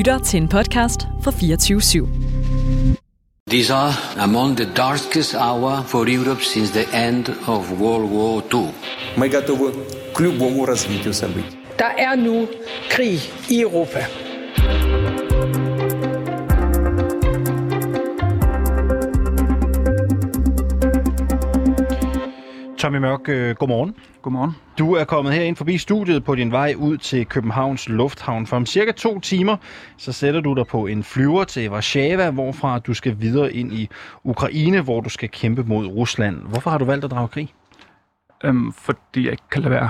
lytter til en podcast fra 24 /7. These are among the darkest hour for Europe since the end of World War II. Мы готовы к любому развитию событий. Der er nu krig i Europa. Tommy Mørk, øh, godmorgen. Godmorgen. Du er kommet her ind forbi studiet på din vej ud til Københavns Lufthavn. For om cirka to timer, så sætter du dig på en flyver til Warszawa, hvorfra du skal videre ind i Ukraine, hvor du skal kæmpe mod Rusland. Hvorfor har du valgt at drage krig? Øhm, fordi jeg ikke kan lade være.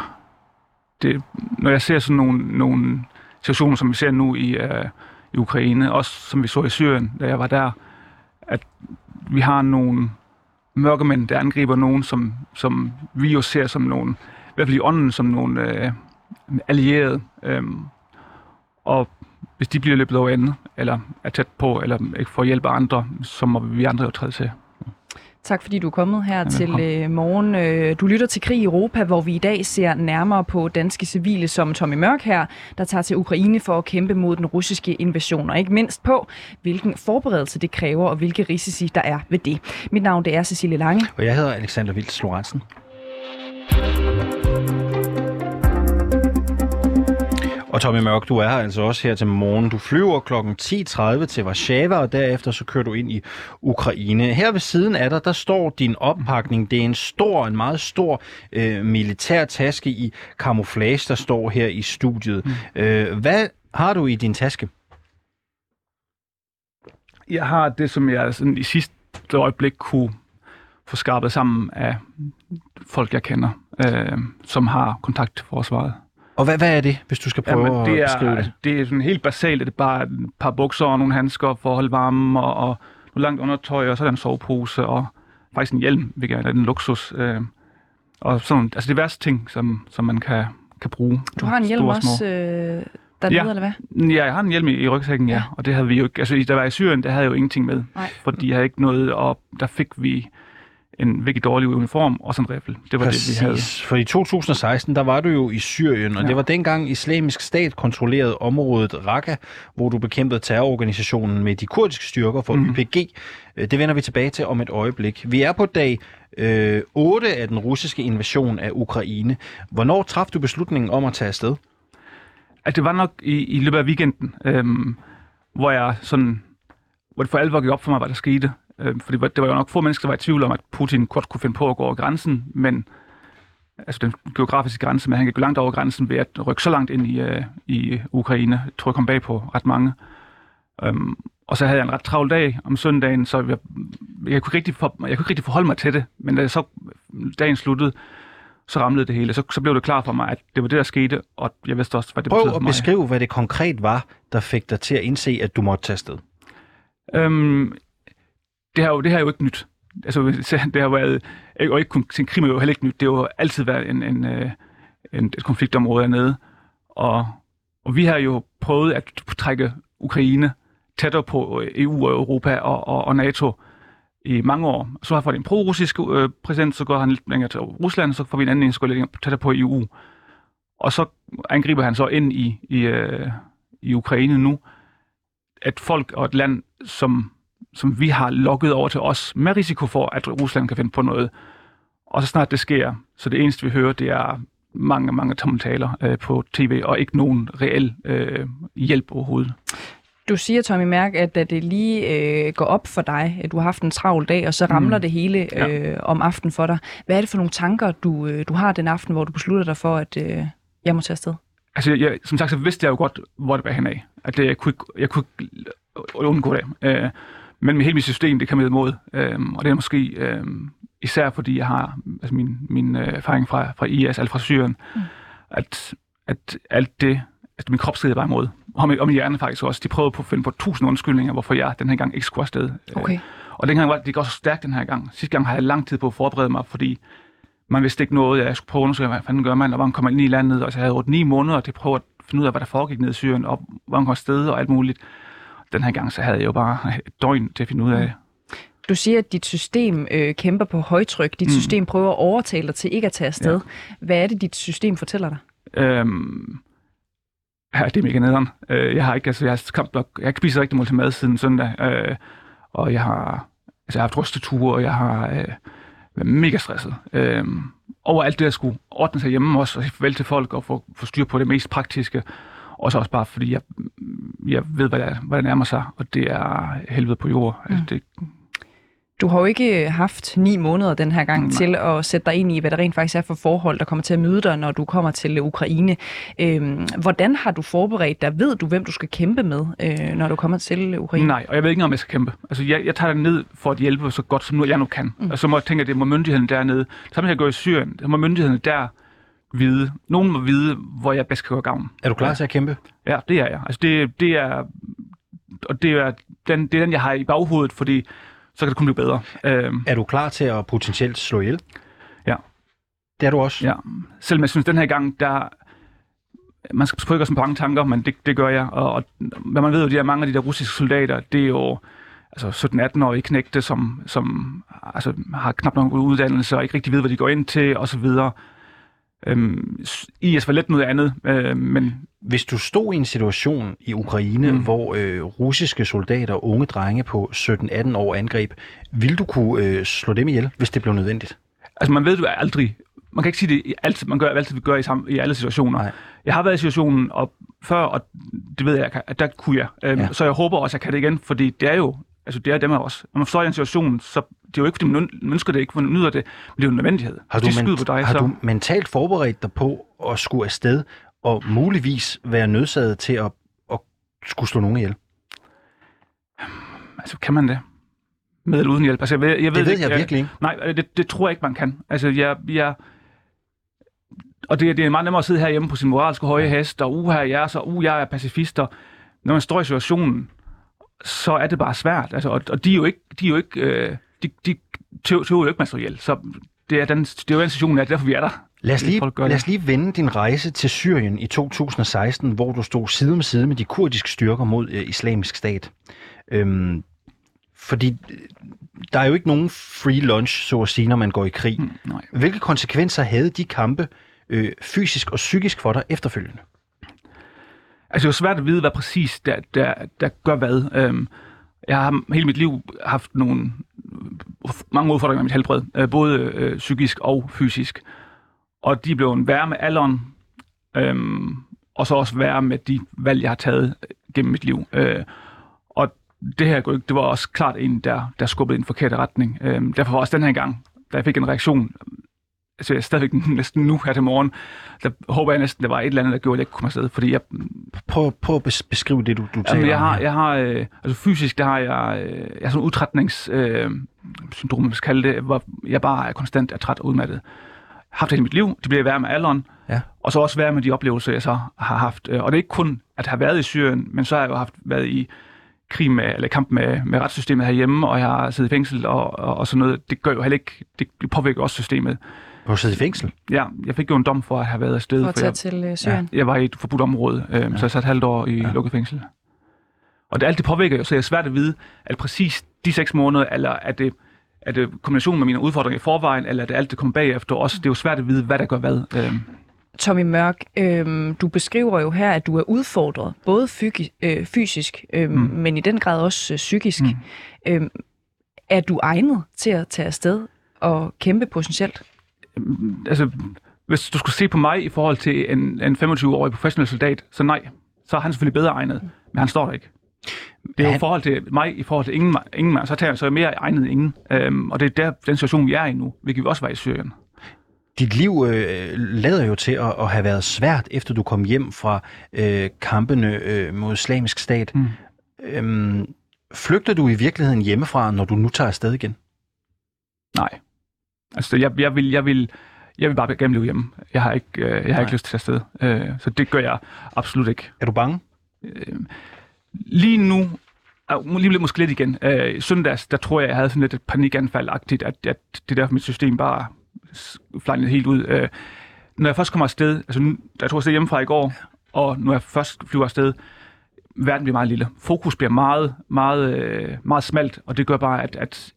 Det, når jeg ser sådan nogle, nogle situationer, som vi ser nu i, øh, i Ukraine, også som vi så i Syrien, da jeg var der, at vi har nogle mørkemænd, der angriber nogen, som, som vi jo ser som nogen, i hvert fald i ånden, som nogle øh, allierede. Øh, og hvis de bliver løbet over ende, eller er tæt på, eller ikke får hjælp af andre, så må vi andre jo træde til. Tak fordi du er kommet her ja, til øh, morgen. Øh, du lytter til Krig i Europa, hvor vi i dag ser nærmere på danske civile som Tommy Mørk her, der tager til Ukraine for at kæmpe mod den russiske invasion, og ikke mindst på, hvilken forberedelse det kræver, og hvilke risici der er ved det. Mit navn det er Cecilie Lange. Og jeg hedder Alexander Vils Lorentzen. Og Tommy Mørk, du er her altså også her til morgen. Du flyver kl. 10.30 til Warszawa, og derefter så kører du ind i Ukraine. Her ved siden af dig, der står din oppakning. Det er en stor, en meget stor øh, militær taske i camouflage, der står her i studiet. Mm. Øh, hvad har du i din taske? Jeg har det, som jeg sådan, i sidste øjeblik kunne få skarpet sammen af folk, jeg kender, øh, som har kontakt til forsvaret. Og hvad, hvad er det, hvis du skal prøve Jamen, det er, at beskrive det? Det er sådan helt basalt. Det er bare et par bukser og nogle handsker for at holde varme, og, og noget langt undertøj, og så er der en sovepose, og faktisk en hjelm, hvilket er en luksus. Øh, og sådan, altså det værste ting, som, som man kan, kan bruge. Du har en hjelm Store, også øh, dernede, Ja. eller hvad? Ja, jeg har en hjelm i, i rygsækken, ja. Ja. Og det havde vi jo ikke. Altså, da jeg var i Syrien, der havde jeg jo ingenting med. Nej. Fordi jeg havde ikke noget, og der fik vi en virkelig dårlig uniform og sådan en riffel. Det var det, vi havde. Præcis. For i 2016, der var du jo i Syrien, og Ja. det var dengang islamisk stat kontrollerede området Raqqa, hvor du bekæmpede terrororganisationen med de kurdiske styrker for mm. YPG. Øh, Det vender vi tilbage til om et øjeblik. Vi er på dag øh, 8 af den russiske invasion af Ukraine. Hvornår traf du beslutningen om at tage afsted? at det var nok i, i løbet af weekenden, øhm, hvor jeg sådan, hvor det for alvor gik op for mig, hvad der skete. Øhm, fordi det var jo nok få mennesker, der var i tvivl om, at Putin godt kunne finde på at gå over grænsen, men altså den geografiske grænse, men han gik langt over grænsen ved at rykke så langt ind i, øh, i Ukraine. Jeg tror, jeg kom bag på ret mange. Øhm, og så havde jeg en ret travl dag om søndagen, så jeg, jeg, kunne, ikke rigtig for, jeg kunne ikke rigtig forholde mig til det. Men da så dagen sluttede, så ramlede det hele. Så, så blev det klart for mig, at det var det, der skete, og jeg vidste også, hvad det betød Prøv for at mig. beskrive, hvad det konkret var, der fik dig til at indse, at du måtte tage afsted. Øhm, det, her, er jo- det her er jo ikke nyt. Altså, det har været, og ikke kun sin krim er jo heller ikke nyt. Det har jo altid været en, en, øh, en, et konfliktområde dernede. Og, og vi har jo prøvet at trække Ukraine tættere på øh, EU og Europa og, og, og NATO i mange år. Så har vi fået en pro-russisk øh, præsident, så går han lidt længere til Rusland, så får vi en anden, en, så går lidt tættere på EU. Og så angriber han så ind i, i, øh, i Ukraine nu, at folk og et land, som, som vi har lukket over til os, med risiko for, at Rusland kan finde på noget. Og så snart det sker, så det eneste vi hører, det er mange, mange tomme taler øh, på tv, og ikke nogen reel øh, hjælp overhovedet. Du siger, Tommy Mærk, at da det lige øh, går op for dig, at du har haft en travl dag, og så ramler Mm. det hele Ja. øh, om aftenen for dig. Hvad er det for nogle tanker, du, øh, du har den aften, hvor du beslutter dig for, at øh, jeg må tage afsted? Altså, jeg, som sagt, så vidste jeg jo godt, hvor det var henad. At det, jeg, kunne, ikke- jeg kunne ikke undgå det. Øh, men med hele mit system, det kan med imod. Øh, og det er måske øh, især, fordi jeg har altså min, min øh, erfaring fra, fra IS, altså fra Syrien, mm. at, at alt det, at min krop strider bare imod. Og min, og min hjerne faktisk også. De prøvede på at finde på tusind undskyldninger, hvorfor jeg den her gang ikke skulle afsted. Øh, Okay. og dengang var det gik også stærkt den her gang. Sidste gang havde jeg lang tid på at forberede mig, fordi man vidste ikke noget. Jeg skulle prøve at undersøge, hvad fanden gør man, og hvordan kommer man ind i landet. Og så havde jeg 8-9 måneder til at prøve at finde ud af, hvad der foregik nede i Syrien, og hvordan kom afsted og alt muligt. Den her gang, så havde jeg jo bare et døgn til at finde ud af. Du siger, at dit system øh, kæmper på højtryk. Dit mm. system prøver at overtale dig til ikke at tage afsted. Ja. Hvad er det, dit system fortæller dig? Øhm, Ja, det er mega nederen. Øh, jeg har ikke, altså, jeg har, kamp, jeg har ikke spist rigtig til mad siden søndag, øh, og jeg har, altså, jeg har haft rysteture, og jeg har øh, været mega stresset. Øh, over alt det, jeg skulle ordne sig hjemme også, og farvel til folk, og få, få styr på det mest praktiske. Og så også bare, fordi jeg, jeg ved, hvad der, hvad der nærmer sig, og det er helvede på jord. Altså, det, Du har jo ikke haft ni måneder den her gang Nej. til at sætte dig ind i, hvad der rent faktisk er for forhold, der kommer til at møde dig, når du kommer til Ukraine. Øhm, hvordan har du forberedt dig? Ved du, hvem du skal kæmpe med, øh, når du kommer til Ukraine? Nej, og jeg ved ikke, om jeg skal kæmpe. Altså, jeg, jeg tager det ned for at hjælpe så godt, som nu jeg nu kan. Mm. Og så må jeg tænke, at det må myndighederne dernede. Som jeg går i Syrien, så må myndighederne der vide. Nogen må vide, hvor jeg bedst kan gå gavn. Er du klar til at kæmpe? Ja, det er jeg. Altså, det, det er... Og det er, den, det er den, jeg har i baghovedet, fordi så kan det kun blive bedre. Øhm, Er du klar til at potentielt slå ihjel? Ja. Det er du også? Ja, selvom jeg synes, den her gang, der... Man skal ikke gøre så mange tanker, men det, det gør jeg. Og, og hvad man ved jo, de her mange af de der russiske soldater, det er jo altså 17-18-årige knægte, som, som altså, har knap nok uddannelse og ikke rigtig ved, hvad de går ind til, osv. Øhm, IS var lidt noget andet, øh, men Hvis du stod i en situation i Ukraine, mm. Hvor øh, russiske soldater og unge drenge på 17-18 år angreb, ville du kunne øh, slå dem ihjel, hvis det blev nødvendigt? Altså, man ved jo aldrig. Man kan ikke sige det altid. Man gør altid, vi gør i, sam, i alle situationer. Nej. Jeg har været i situationen og før, og det ved jeg, at der kunne jeg. Øhm, ja. Så jeg håber også, at jeg kan det igen, fordi det er jo, altså det er dem af os. Når man står i en situation, så det er jo ikke, fordi man øn- ønsker det ikke, man nyder det, men det er jo en nødvendighed. Har du, ment- på dig, har så... du mentalt forberedt dig på at skulle afsted og muligvis være nødsaget til at, at skulle slå nogen ihjel? Altså, kan man det? Med eller uden hjælp? Altså, jeg ved, jeg ved Det ved ikke, jeg virkelig ikke. Nej, øh, det, det tror jeg ikke, man kan. Altså, jeg... jeg og det, det er meget nemmere at sidde herhjemme på sin moralske høje hest, og uha, jeg er så, uh, jeg er pacifist, og når man står i situationen, så er det bare svært. Altså, og, og de er jo ikke, de er jo ikke, øh, de, de tøver jo ikke materiel, så det er, den, det er jo den situation, at derfor vi er der. Lad os, lige, Folk gør lad os lige vende din rejse til Syrien i 2016, hvor du stod side om side med de kurdiske styrker mod øh, islamisk stat. Øhm, fordi øh, der er jo ikke nogen free lunch, så at sige, når man går i krig. Mm, nej. Hvilke konsekvenser havde de kampe øh, fysisk og psykisk for dig efterfølgende? Altså, det er jo svært at vide, hvad præcis der, der, der gør hvad. Øhm, jeg har hele mit liv haft nogle mange udfordringer med mit helbred, øh, både øh, psykisk og fysisk. Og de er blevet værre med alderen, øhm, og så også værre med de valg, jeg har taget gennem mit liv. Øh, og det her det var også klart en, der, der skubbede i en forkert retning. Øh, derfor var også den her gang, da jeg fik en reaktion, altså jeg stadigvæk næsten nu her til morgen, der håber jeg næsten, der var et eller andet, der gjorde, at jeg ikke kunne komme afsted. Fordi jeg, Prøv, prøv at bes- beskrive det, du, du taler Jamen, jeg har, jeg har øh, altså fysisk, der har jeg, øh, jeg har sådan en udtrætnings øh, syndrom, man skal kalde det, hvor jeg bare er konstant er træt og udmattet. Haft det hele mit liv, det bliver værre med alderen, Ja. og så også værre med de oplevelser, jeg så har haft. Øh, Og det er ikke kun at have været i Syrien, men så har jeg jo haft været i krig med, eller kamp med, med retssystemet herhjemme, og jeg har siddet i fængsel og, og, og sådan noget. Det gør jo heller ikke, det påvirker også systemet. Du har siddet i fængsel. Ja, jeg fik jo en dom for at have været afsted. For at tage jeg, til øh, Syrien? jeg var i et forbudt område, øh, ja. så jeg satte et halvt år i Ja. ja. lukket fængsel. Og det alt det påvirker jo, så det er svært at vide, det præcis de seks måneder, eller er det, er det kombinationen med mine udfordringer i forvejen, eller er det alt, det kommer bagefter også? Det er jo svært at vide, hvad der gør hvad. Øh, Tommy Mørk, øhm, du beskriver jo her, at du er udfordret, både fygi, øh, fysisk, øhm, mm. Men i den grad også øh, psykisk. Mm. Øhm, er du egnet til at tage afsted og kæmpe potentielt? Altså, hvis du skulle se på mig i forhold til en, en 25-årig professionel soldat, så nej, så er han selvfølgelig bedre egnet, men han står der ikke. Det er jo i forhold til mig, i forhold til ingen, ingen mand, så tager jeg så er mere egnet end ingen. Øhm, og det er der, den situation, vi er i nu, hvilket vi også var i Syrien. Dit liv øh, lader jo til at, at have været svært, efter du kom hjem fra øh, kampene øh, mod islamisk stat. Mm. Øhm, flygter du i virkeligheden hjemmefra, når du nu tager afsted igen? Nej. Altså, jeg, jeg, vil, jeg, vil, jeg vil bare gerne blive hjemme. Jeg har ikke, øh, jeg har Nej. ikke lyst til at afsted. Øh, så det gør jeg absolut ikke. Er du bange? Øh, lige nu, lige lidt måske lidt igen. Øh, søndags, der tror jeg, jeg havde sådan lidt et panikanfald-agtigt, at, at det der mit system bare flejnede helt ud. Øh, når jeg først kommer afsted, altså nu, jeg tog afsted hjemmefra i går, og når jeg først flyver afsted, verden bliver meget lille. Fokus bliver meget, meget, øh, meget smalt, og det gør bare, at, at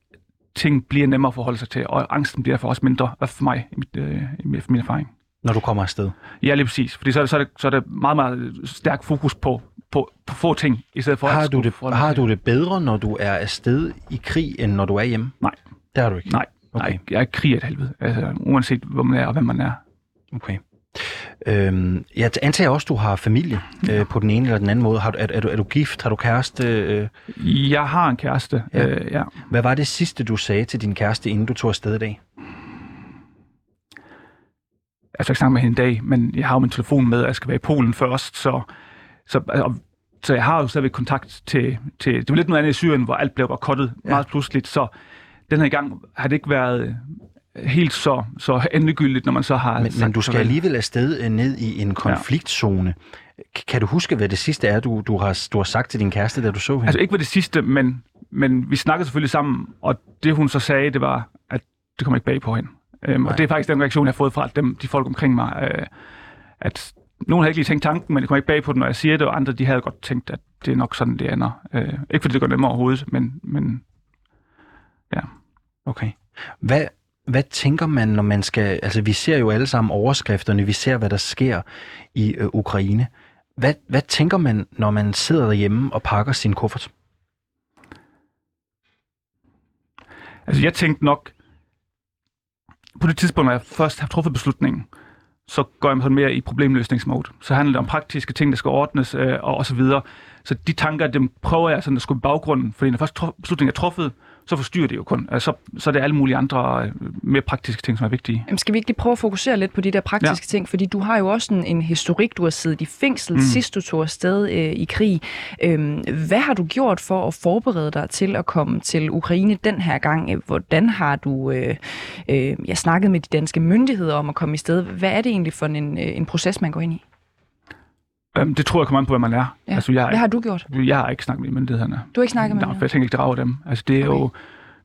ting bliver nemmere at forholde sig til, og angsten bliver derfor også mindre, i for mig, i, mit, øh, i min erfaring. når du kommer afsted? Ja, lige præcis. Fordi så er det, så er det, så er det meget, meget stærk fokus på, på, på få ting, i stedet for Har at du, det, har du det bedre, når du er afsted i krig, end når du er hjemme? Nej. Det har du ikke? Nej, Okay. nej, jeg er ikke krig af et helvede. Altså, uanset hvor man er og hvem man er. Okay. Øhm, jeg antager også, du har familie øh, på den ene eller den anden måde. Har er, er, du, er du gift? Har du kæreste? Øh, Jeg har en kæreste. Ja. Øh, ja. hvad var det sidste, du sagde til din kæreste, inden du tog afsted i dag? Jeg skal ikke snakke med hende en dag, men jeg har jo min telefon med, og jeg skal være i Polen først, så, så, og, så jeg har jo stadigvæk kontakt til, til... Det var lidt noget andet i Syrien, hvor alt blev kottet ja. meget pludseligt, så den her gang har det ikke været helt så, så endegyldigt, når man så har Men, men du skal alligevel afsted øh, ned i en konfliktzone. K- Kan du huske, hvad det sidste er, du, du, har, du har sagt til din kæreste, da du så hende? Altså ikke var det sidste, men, men vi snakkede selvfølgelig sammen, og det hun så sagde, det var, at det kommer ikke bag på hende. Øhm, Nej. og det er faktisk den reaktion, jeg har fået fra dem, de folk omkring mig, øh, at nogen har ikke lige tænkt tanken, men det kommer ikke bag på den, når jeg siger det, og andre de havde godt tænkt, at det er nok sådan, det ender. Øh, ikke fordi det går nemmere overhovedet, men, men Okay. Hvad, hvad tænker man, når man skal... Altså, vi ser jo alle sammen overskrifterne, vi ser, hvad der sker i øh, Ukraine. Hvad, hvad tænker man, når man sidder derhjemme og pakker sin kuffert? altså jeg tænkte nok, på det tidspunkt, når jeg først har truffet beslutningen, så går jeg sådan mere i problemløsningsmode. Så handler det om praktiske ting, der skal ordnes øh, og, og så videre. Så de tanker, dem prøver jeg sådan at skubbe i baggrunden, fordi når først beslutningen er truffet, så forstyrrer det jo kun. Altså, så, så er det alle mulige andre øh, mere praktiske ting, som er vigtige. Jamen, skal vi ikke lige prøve at fokusere lidt på de der praktiske ja. ting? Fordi du har jo også en, en historik, du har siddet i fængsel, mm. sidst du tog afsted øh, i krig. Øhm, hvad har du gjort for at forberede dig til at komme til Ukraine den her gang? Øh, Hvordan har du øh, øh, ja, snakket med de danske myndigheder om at komme i sted? Hvad er det egentlig for en, øh, en proces, man går ind i? Øhm, det tror jeg kommer an på, hvad man er. Ja. Altså, jeg, Hvad har du gjort? jeg har ikke snakket med myndighederne. Du har ikke snakket med Nej, dem? for jeg tænker ikke drage dem. Altså, det er Okay. jo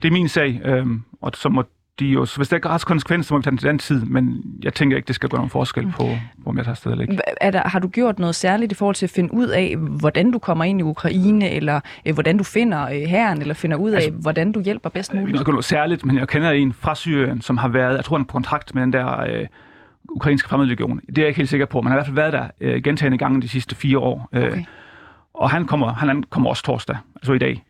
det er min sag, øhm, og så må de jo, så hvis der ikke er retskonsekvenser, så må vi tage den til den tid, men jeg tænker ikke, det skal gøre nogen forskel på, hvor jeg tager afsted eller ikke. Er der, har du gjort noget særligt i forhold til at finde ud af, hvordan du kommer ind i Ukraine, eller øh, hvordan du finder øh, herren, eller finder ud af, altså, hvordan du hjælper bedst Det muligt? er ikke noget særligt, men jeg kender en fra Syrien, som har været, jeg tror, han er på kontrakt med den der øh, ukrainske fremmedlegion. Det er jeg ikke helt sikker på, men han har i hvert fald været der øh, gentagende gange de sidste fire år. Øh, Okay. Og han kommer, han kommer også torsdag, altså i dag,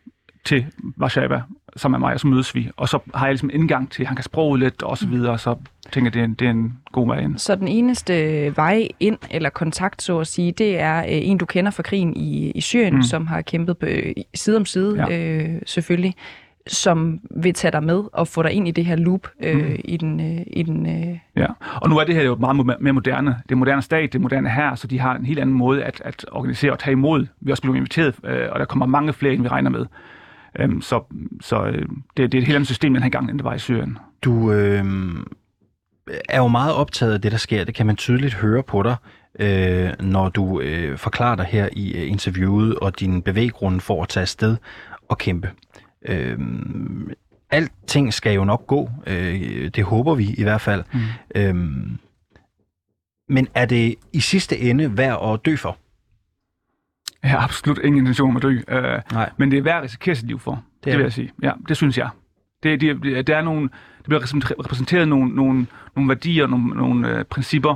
til Warszawa sammen med mig, og så mødes vi. Og så har jeg ligesom en indgang til, at han kan sproge lidt og så videre, så tænker jeg, det er en, det er en god vej ind. Så den eneste vej ind, eller kontakt, så at sige, det er øh, en, du kender fra krigen i, i Syrien, mm. Mm. som har kæmpet på, øh, side om side, ja. øh, selvfølgelig, som vil tage dig med og få dig ind i det her loop øh, mm. i den... Øh, i den øh, Ja, og nu er det her jo meget mere moderne. Det er moderne stat, det er moderne her, så de har en helt anden måde at, at organisere og tage imod. Vi er også blevet inviteret, øh, og der kommer mange flere, end vi regner med. Øhm, så så øh, det, det er et helt andet system den her gang, end det var i Syrien. Du øh, er jo meget optaget af det, der sker. Det kan man tydeligt høre på dig, øh, når du øh, forklarer dig her i øh, interviewet og din bevæggrund for at tage afsted og kæmpe. Øh, alting skal jo nok gå. Øh, det håber vi i hvert fald. Mm. Øh, men er det i sidste ende værd at dø for? Jeg har absolut ingen intention om at dø, øh, Nej. men det er værd at risikere sit liv for. Det, er det vil jeg sige. Ja, det synes jeg. Det, det, der er nogle, det bliver repræsenteret- nogle, nogle, nogle værdier, nogle, nogle øh, principper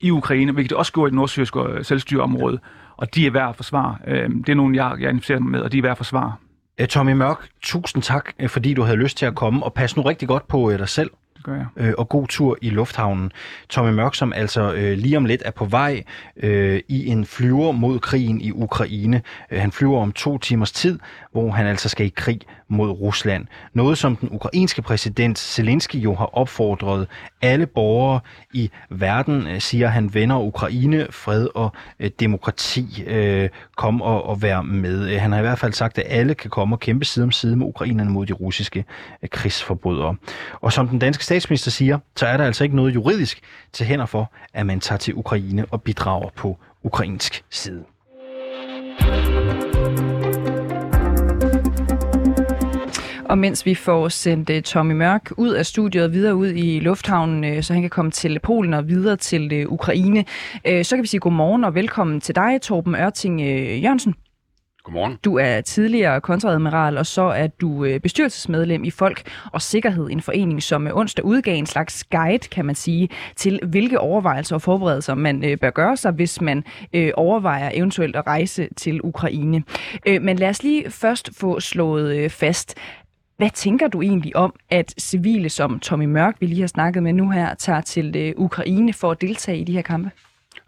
i Ukraine, hvilket det også gjorde i det nordsyriske øh, selvstyreområde, og de er værd at forsvare. Øh, det er nogle, jeg, jeg inviterer mig med, og de er værd at forsvare. Øh, Tommy Mørk, tusind tak, øh, fordi du havde lyst til at komme, og pas nu rigtig godt på øh, dig selv. Det gør jeg. øh, og god tur i lufthavnen. Tommy Mørk, som altså øh, lige om lidt er på vej øh, i en flyver mod krigen i Ukraine. Øh, han flyver om to timers tid, hvor han altså skal i krig mod Rusland. Noget, som den ukrainske præsident Zelensky jo har opfordret alle borgere i verden, øh, siger han, venner Ukraine, fred og øh, demokrati. Øh, kom og, og vær med. Øh, Han har i hvert fald sagt, at alle kan komme og kæmpe side om side med ukrainerne mod de russiske øh, krigsforbrydere. Og som den danske statsminister siger, så er der altså ikke noget juridisk til hænder for, at man tager til Ukraine og bidrager på ukrainsk side. Og mens vi får sendt øh, Tommy Mørk ud af studiet og videre ud i lufthavnen, øh, så han kan komme til Polen og videre til øh, Ukraine, så kan vi sige godmorgen og velkommen til dig, Torben Ørting Jørgensen. Godmorgen. Du er tidligere kontradmiral, og så er du øh, bestyrelsesmedlem i Folk og Sikkerhed, en forening, som øh, onsdag udgav en slags guide, kan man sige, til hvilke overvejelser og forberedelser man øh, bør gøre sig, hvis man overvejer eventuelt at rejse til Ukraine. Men lad os lige først få slået fast. Hvad tænker du egentlig om, at civile som Tommy Mørk, vi lige har snakket med nu her, tager til Ukraine for at deltage i de her kampe?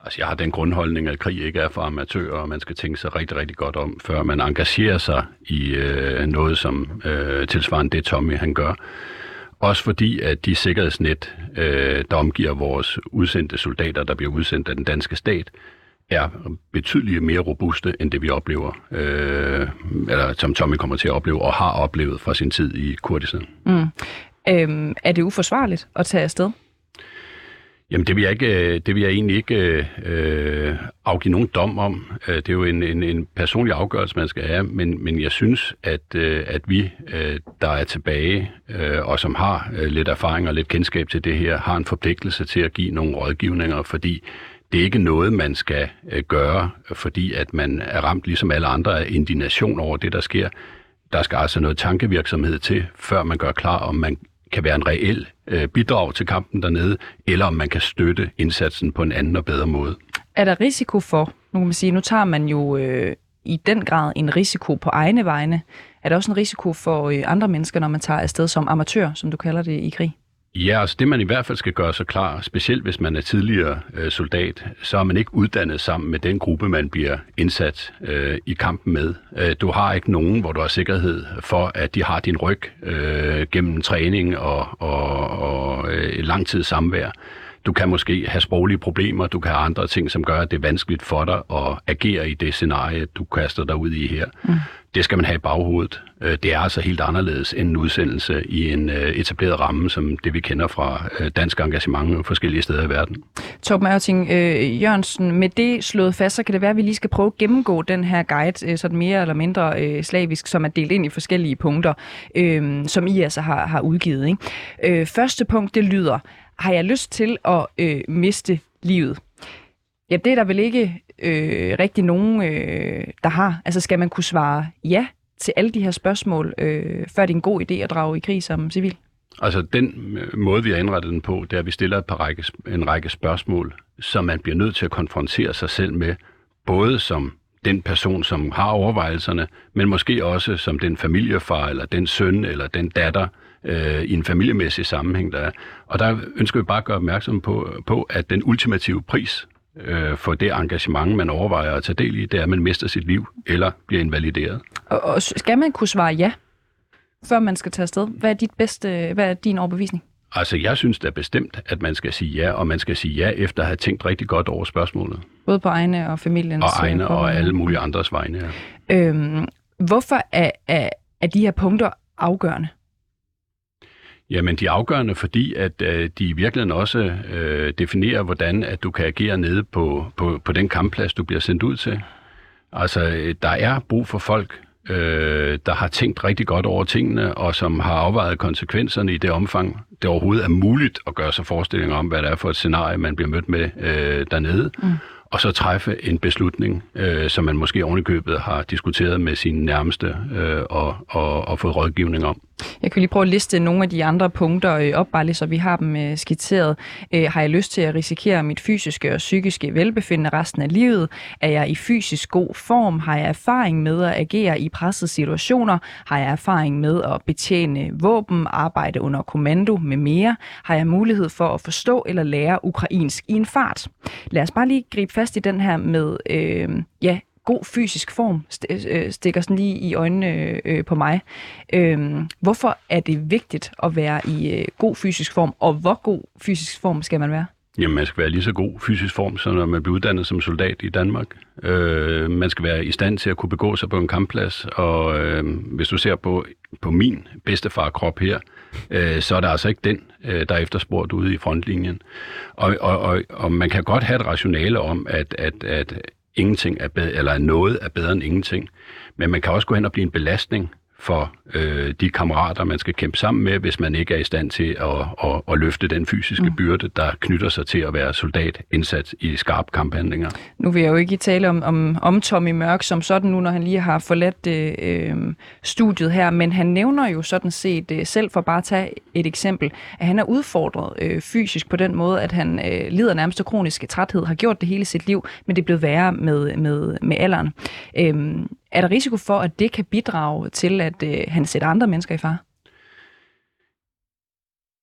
Altså, jeg har den grundholdning, at krig ikke er for amatører, og man skal tænke sig rigtig, rigtig godt om, før man engagerer sig i øh, noget, som øh, tilsvarende det Tommy han gør. Også fordi, at de sikkerhedsnet, øh, der omgiver vores udsendte soldater, der bliver udsendt af den danske stat, er betydeligt mere robuste, end det vi oplever, øh, eller som Tommy kommer til at opleve, og har oplevet fra sin tid i Kurdistan. Mm. Øhm, er det uforsvarligt at tage afsted? Jamen det vil jeg, ikke, øh, det vil jeg egentlig ikke øh, øh afgive nogen dom om. Øh, det er jo en, en, en personlig afgørelse, man skal have, men, men jeg synes, at, øh, at vi, øh, der er tilbage, øh, og som har øh, lidt erfaring og lidt kendskab til det her, har en forpligtelse til at give nogle rådgivninger, fordi det er ikke noget, man skal øh, gøre, fordi at man er ramt ligesom alle andre af indignation over det, der sker. Der skal altså noget tankevirksomhed til, før man gør klar, om man kan være en reel øh, bidrag til kampen dernede, eller om man kan støtte indsatsen på en anden og bedre måde. Er der risiko for, nu kan man sige, nu tager man jo øh, i den grad en risiko på egne vegne. Er der også en risiko for øh, andre mennesker, når man tager afsted som amatør, som du kalder det i krig? Ja, altså det man i hvert fald skal gøre sig klar, specielt hvis man er tidligere øh, soldat, så er man ikke uddannet sammen med den gruppe, man bliver indsat øh, i kampen med. Øh, du har ikke nogen, hvor du har sikkerhed for, at de har din ryg øh, gennem træning og, og, og øh, lang tid samvær. Du kan måske have sproglige problemer, du kan have andre ting, som gør, at det er vanskeligt for dig at agere i det scenarie, du kaster dig ud i her. Mm. Det skal man have i baghovedet. Øh, det er altså helt anderledes end en udsendelse i en øh, etableret ramme, som det vi kender fra øh, dansk engagement forskellige steder i verden. Torben Ørting øh, Jørgensen, med det slået fast, så kan det være, at vi lige skal prøve at gennemgå den her guide, sådan mere eller mindre øh, slavisk, som er delt ind i forskellige punkter, øh, som I altså har, har udgivet. Ikke? Øh, første punkt, det lyder, har jeg lyst til at øh, miste livet? Ja, det er der vel ikke øh, rigtig nogen, øh, der har. Altså skal man kunne svare ja til alle de her spørgsmål, øh, før det er en god idé at drage i krig som civil? Altså den øh, måde, vi har indrettet den på, det er, at vi stiller et par række, en række spørgsmål, som man bliver nødt til at konfrontere sig selv med, både som den person, som har overvejelserne, men måske også som den familiefar, eller den søn, eller den datter, øh, i en familiemæssig sammenhæng, der er. Og der ønsker vi bare at gøre opmærksom på, på at den ultimative pris øh, for det engagement, man overvejer at tage del i, det er, at man mister sit liv eller bliver invalideret. Og, og skal man kunne svare ja, før man skal tage afsted? Hvad er, dit bedste, hvad er din overbevisning? Altså, jeg synes da bestemt, at man skal sige ja, og man skal sige ja efter at have tænkt rigtig godt over spørgsmålet. Både på egne og familiens Og egne og alle mulige andres vegne, ja. Øhm, hvorfor er, er, er de her punkter afgørende? Jamen, de er afgørende, fordi at øh, de i virkeligheden også øh, definerer, hvordan at du kan agere nede på, på, på den kampplads, du bliver sendt ud til. Altså, øh, der er brug for folk, øh, der har tænkt rigtig godt over tingene, og som har afvejet konsekvenserne i det omfang, det overhovedet er muligt at gøre sig forestillinger om, hvad det er for et scenarie, man bliver mødt med øh, dernede. Mm og så træffe en beslutning, øh, som man måske ovenikøbet har diskuteret med sine nærmeste øh, og, og, og fået rådgivning om. Jeg kan lige prøve at liste nogle af de andre punkter øh, op, bare lige så vi har dem øh, skitseret. Øh, har jeg lyst til at risikere mit fysiske og psykiske velbefindende resten af livet? Er jeg i fysisk god form? Har jeg erfaring med at agere i pressede situationer? Har jeg erfaring med at betjene våben, arbejde under kommando med mere? Har jeg mulighed for at forstå eller lære ukrainsk i en fart? Lad os bare lige gribe fast i den her med øh, ja, god fysisk form, øh, øh, stikker sådan lige i øjnene øh, på mig. Øh, hvorfor er det vigtigt at være i øh, god fysisk form, og hvor god fysisk form skal man være? Jamen, man skal være lige så god fysisk form, som når man bliver uddannet som soldat i Danmark. Øh, man skal være i stand til at kunne begå sig på en kampplads, og øh, hvis du ser på, på min bedstefar-krop her, øh, Øh, så er der altså ikke den, øh, der er efterspurgt ude i frontlinjen. Og, og, og, og man kan godt have et rationale om, at, at, at ingenting er bedre, eller noget er bedre end ingenting. Men man kan også gå hen og blive en belastning for øh, de kammerater, man skal kæmpe sammen med, hvis man ikke er i stand til at, at, at løfte den fysiske mm. byrde, der knytter sig til at være soldat indsat i skarpe kamphandlinger. Nu vil jeg jo ikke tale om, om, om Tommy Mørk som sådan nu, når han lige har forladt øh, studiet her, men han nævner jo sådan set øh, selv, for bare at tage et eksempel, at han er udfordret øh, fysisk på den måde, at han øh, lider nærmest af kronisk træthed, har gjort det hele sit liv, men det er blevet værre med, med, med alderen. Øh, er der risiko for, at det kan bidrage til, at øh, han sætter andre mennesker i far?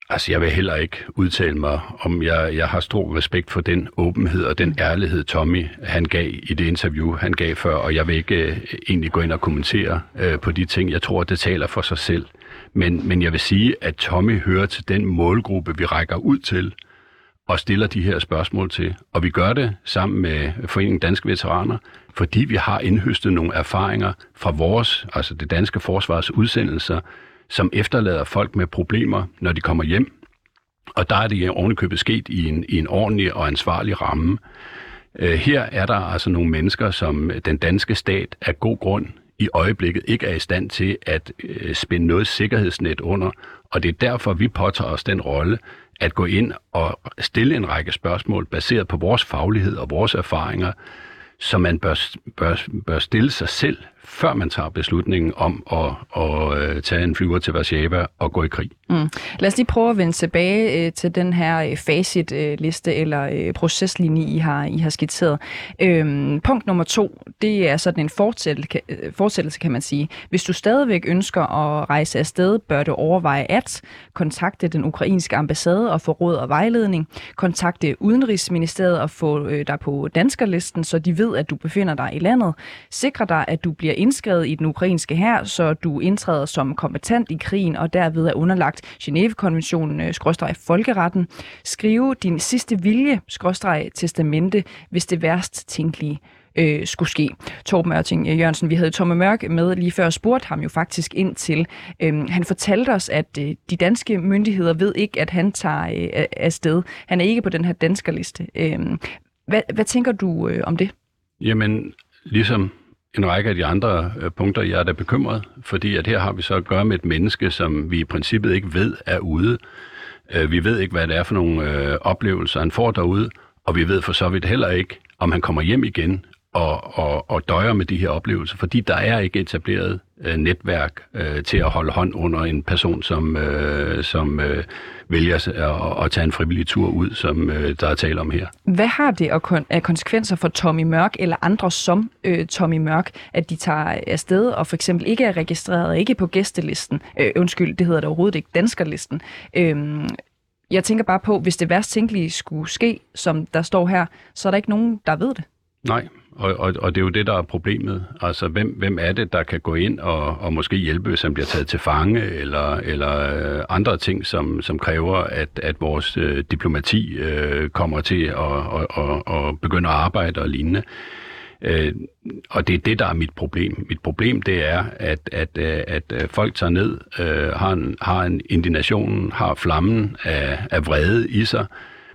Altså, jeg vil heller ikke udtale mig om, jeg, jeg har stor respekt for den åbenhed og den mm. ærlighed, Tommy han gav i det interview, han gav før, og jeg vil ikke uh, egentlig gå ind og kommentere uh, på de ting. Jeg tror, det taler for sig selv. Men, men jeg vil sige, at Tommy hører til den målgruppe, vi rækker ud til og stiller de her spørgsmål til. Og vi gør det sammen med Foreningen Danske Veteraner, fordi vi har indhøstet nogle erfaringer fra vores, altså det danske forsvars udsendelser, som efterlader folk med problemer, når de kommer hjem. Og der er det ovenikøbet sket i en, i en ordentlig og ansvarlig ramme. Øh, her er der altså nogle mennesker, som den danske stat af god grund i øjeblikket ikke er i stand til at øh, spænde noget sikkerhedsnet under, og det er derfor, vi påtager os den rolle at gå ind og stille en række spørgsmål baseret på vores faglighed og vores erfaringer, som man bør, bør, bør stille sig selv, før man tager beslutningen om at, at, øh, tage en flyver til Warszawa og gå i krig. Mm. Lad os lige prøve at vende tilbage øh, til den her øh, facitliste øh, eller øh, proceslinje, I har, I har skitseret. Øhm, punkt nummer to, det er sådan en fortsættelse, fortsættelse, kan man sige. Hvis du stadigvæk ønsker at rejse afsted, bør du overveje at kontakte den ukrainske ambassade og få råd og vejledning, kontakte Udenrigsministeriet og få øh, dig på danskerlisten, så de ved, at du befinder dig i landet. Sikre dig, at du bliver indskrevet i den ukrainske hær, så du indtræder som kompetent i krigen og derved er underlagt Genève-konventionen, øh, skråstreg folkeretten. Skrive din sidste vilje, skråstreg testamente, hvis det værst tænkelige øh, skulle ske. Torben Ørting øh, Jørgensen, vi havde Tomme Mørk med lige før og spurgte ham jo faktisk ind til. Øh, han fortalte os, at øh, de danske myndigheder ved ikke, at han tager øh, afsted. Han er ikke på den her danskerliste. Øh, hvad, hvad tænker du øh, om det? Jamen, ligesom en række af de andre øh, punkter, jeg er da bekymret, fordi at her har vi så at gøre med et menneske, som vi i princippet ikke ved er ude. Øh, vi ved ikke, hvad det er for nogle øh, oplevelser, han får derude, og vi ved for så vidt heller ikke, om han kommer hjem igen og, og, og døjer med de her oplevelser, fordi der er ikke etableret øh, netværk øh, til at holde hånd under en person, som, øh, som øh, vælger at, at tage en frivillig tur ud, som øh, der er tale om her. Hvad har det af konsekvenser for Tommy Mørk eller andre som øh, Tommy Mørk, at de tager afsted og for eksempel ikke er registreret, ikke på gæstelisten, øh, undskyld, det hedder det overhovedet ikke, danskerlisten. Øh, jeg tænker bare på, hvis det værst tænkelige skulle ske, som der står her, så er der ikke nogen, der ved det. Nej, og, og, og det er jo det, der er problemet. Altså, hvem, hvem er det, der kan gå ind og, og måske hjælpe, hvis han bliver taget til fange, eller, eller øh, andre ting, som, som kræver, at, at vores øh, diplomati øh, kommer til at og, og, og begynde at arbejde og lignende. Øh, og det er det, der er mit problem. Mit problem, det er, at, at, øh, at, at folk tager ned, øh, har, en, har en indignation, har flammen af, af vrede i sig,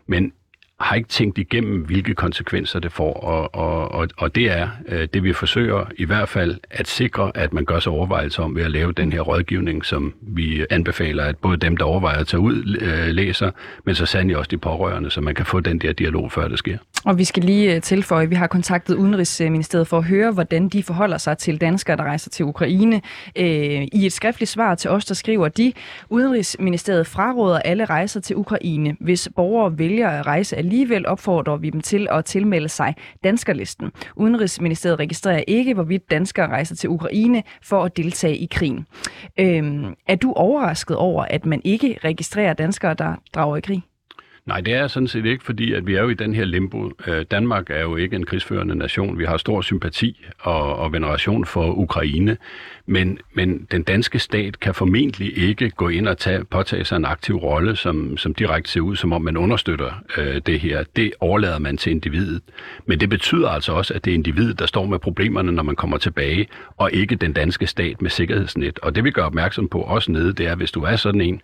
men har ikke tænkt igennem, hvilke konsekvenser det får, og, og, og, og det er øh, det, vi forsøger i hvert fald at sikre, at man gør sig overvejelser om ved at lave den her rådgivning, som vi anbefaler, at både dem, der overvejer at tage ud, øh, læser, men så sandelig også de pårørende, så man kan få den der dialog, før det sker. Og vi skal lige øh, tilføje, at vi har kontaktet Udenrigsministeriet for at høre, hvordan de forholder sig til danskere, der rejser til Ukraine. Øh, I et skriftligt svar til os, der skriver de, Udenrigsministeriet fraråder alle rejser til Ukraine. Hvis borgere vælger at rejse alligevel, opfordrer vi dem til at tilmelde sig danskerlisten. Udenrigsministeriet registrerer ikke, hvorvidt danskere rejser til Ukraine for at deltage i krigen. Øh, er du overrasket over, at man ikke registrerer danskere, der drager i krig? Nej, det er sådan set ikke, fordi at vi er jo i den her limbo. Øh, Danmark er jo ikke en krigsførende nation. Vi har stor sympati og, og veneration for Ukraine, men, men den danske stat kan formentlig ikke gå ind og tage, påtage sig en aktiv rolle, som, som direkte ser ud, som om man understøtter øh, det her. Det overlader man til individet. Men det betyder altså også, at det er individet, der står med problemerne, når man kommer tilbage, og ikke den danske stat med sikkerhedsnet. Og det vi gør opmærksom på også nede, det er, hvis du er sådan en,